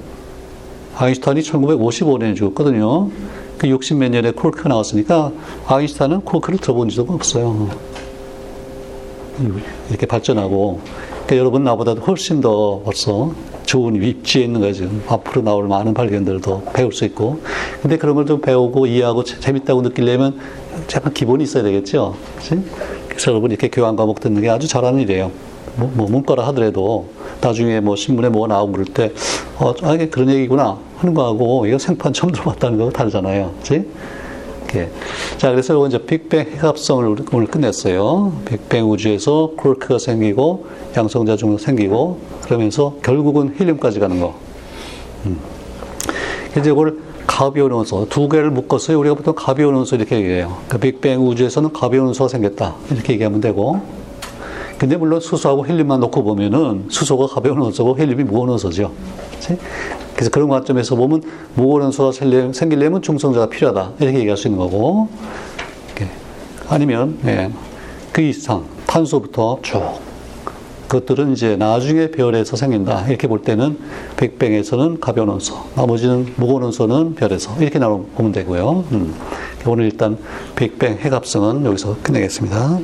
아인슈타인이 1955년에 죽었거든요. 그 60 몇 년에 콜크가 나왔으니까 아인슈타인은 콜크를 들어본 적도 없어요. 이렇게 발전하고 그러니까 여러분 나보다 훨씬 더 벌써 좋은 위치에 있는. 지금 앞으로 나올 많은 발견들도 배울 수 있고. 근데 그런 걸 좀 배우고 이해하고 재밌다고 느끼려면 약간 기본이 있어야 되겠죠. 그치? 그래서 여러분 이렇게 교환 과목 듣는 게 아주 잘하는 일이에요. 뭐, 뭐 문과라 하더라도 나중에 뭐 신문에 뭐 나오고 그럴 때, 어, 아, 이게 그런 얘기구나 하는 거하고 이거 생판 처음 들어봤다는 거하고 다르잖아요. 그치? 이렇게. 자, 그래서 이제 빅뱅 해갑성을 오늘 끝냈어요. 빅뱅 우주에서 콜크가 생기고 양성자 중도 생기고 그러면서 결국은 헬륨까지 가는 거. 음. 이제 이걸 가벼운 원소 두 개를 묶어서 우리가 보통 가벼운 원소 이렇게 얘기해요. 그 빅뱅 우주에서는 가벼운 원소가 생겼다 이렇게 얘기하면 되고. 근데 물론 수소하고 헬륨만 놓고 보면은 수소가 가벼운 원소고 헬륨이 무거운 원소죠. 그치? 그래서 그런 관점에서 보면 무거운 원소가 생기려면 중성자가 필요하다 이렇게 얘기할 수 있는 거고. 아니면 예, 그 이상 탄소부터 쭉 그것들은 이제 나중에 별에서 생긴다. 이렇게 볼 때는 빅뱅에서는 가벼운 원소, 나머지는 무거운 원소는 별에서 이렇게 나눠 보면 되고요. 음. 오늘 일단 빅뱅 해갑성은 여기서 끝내겠습니다.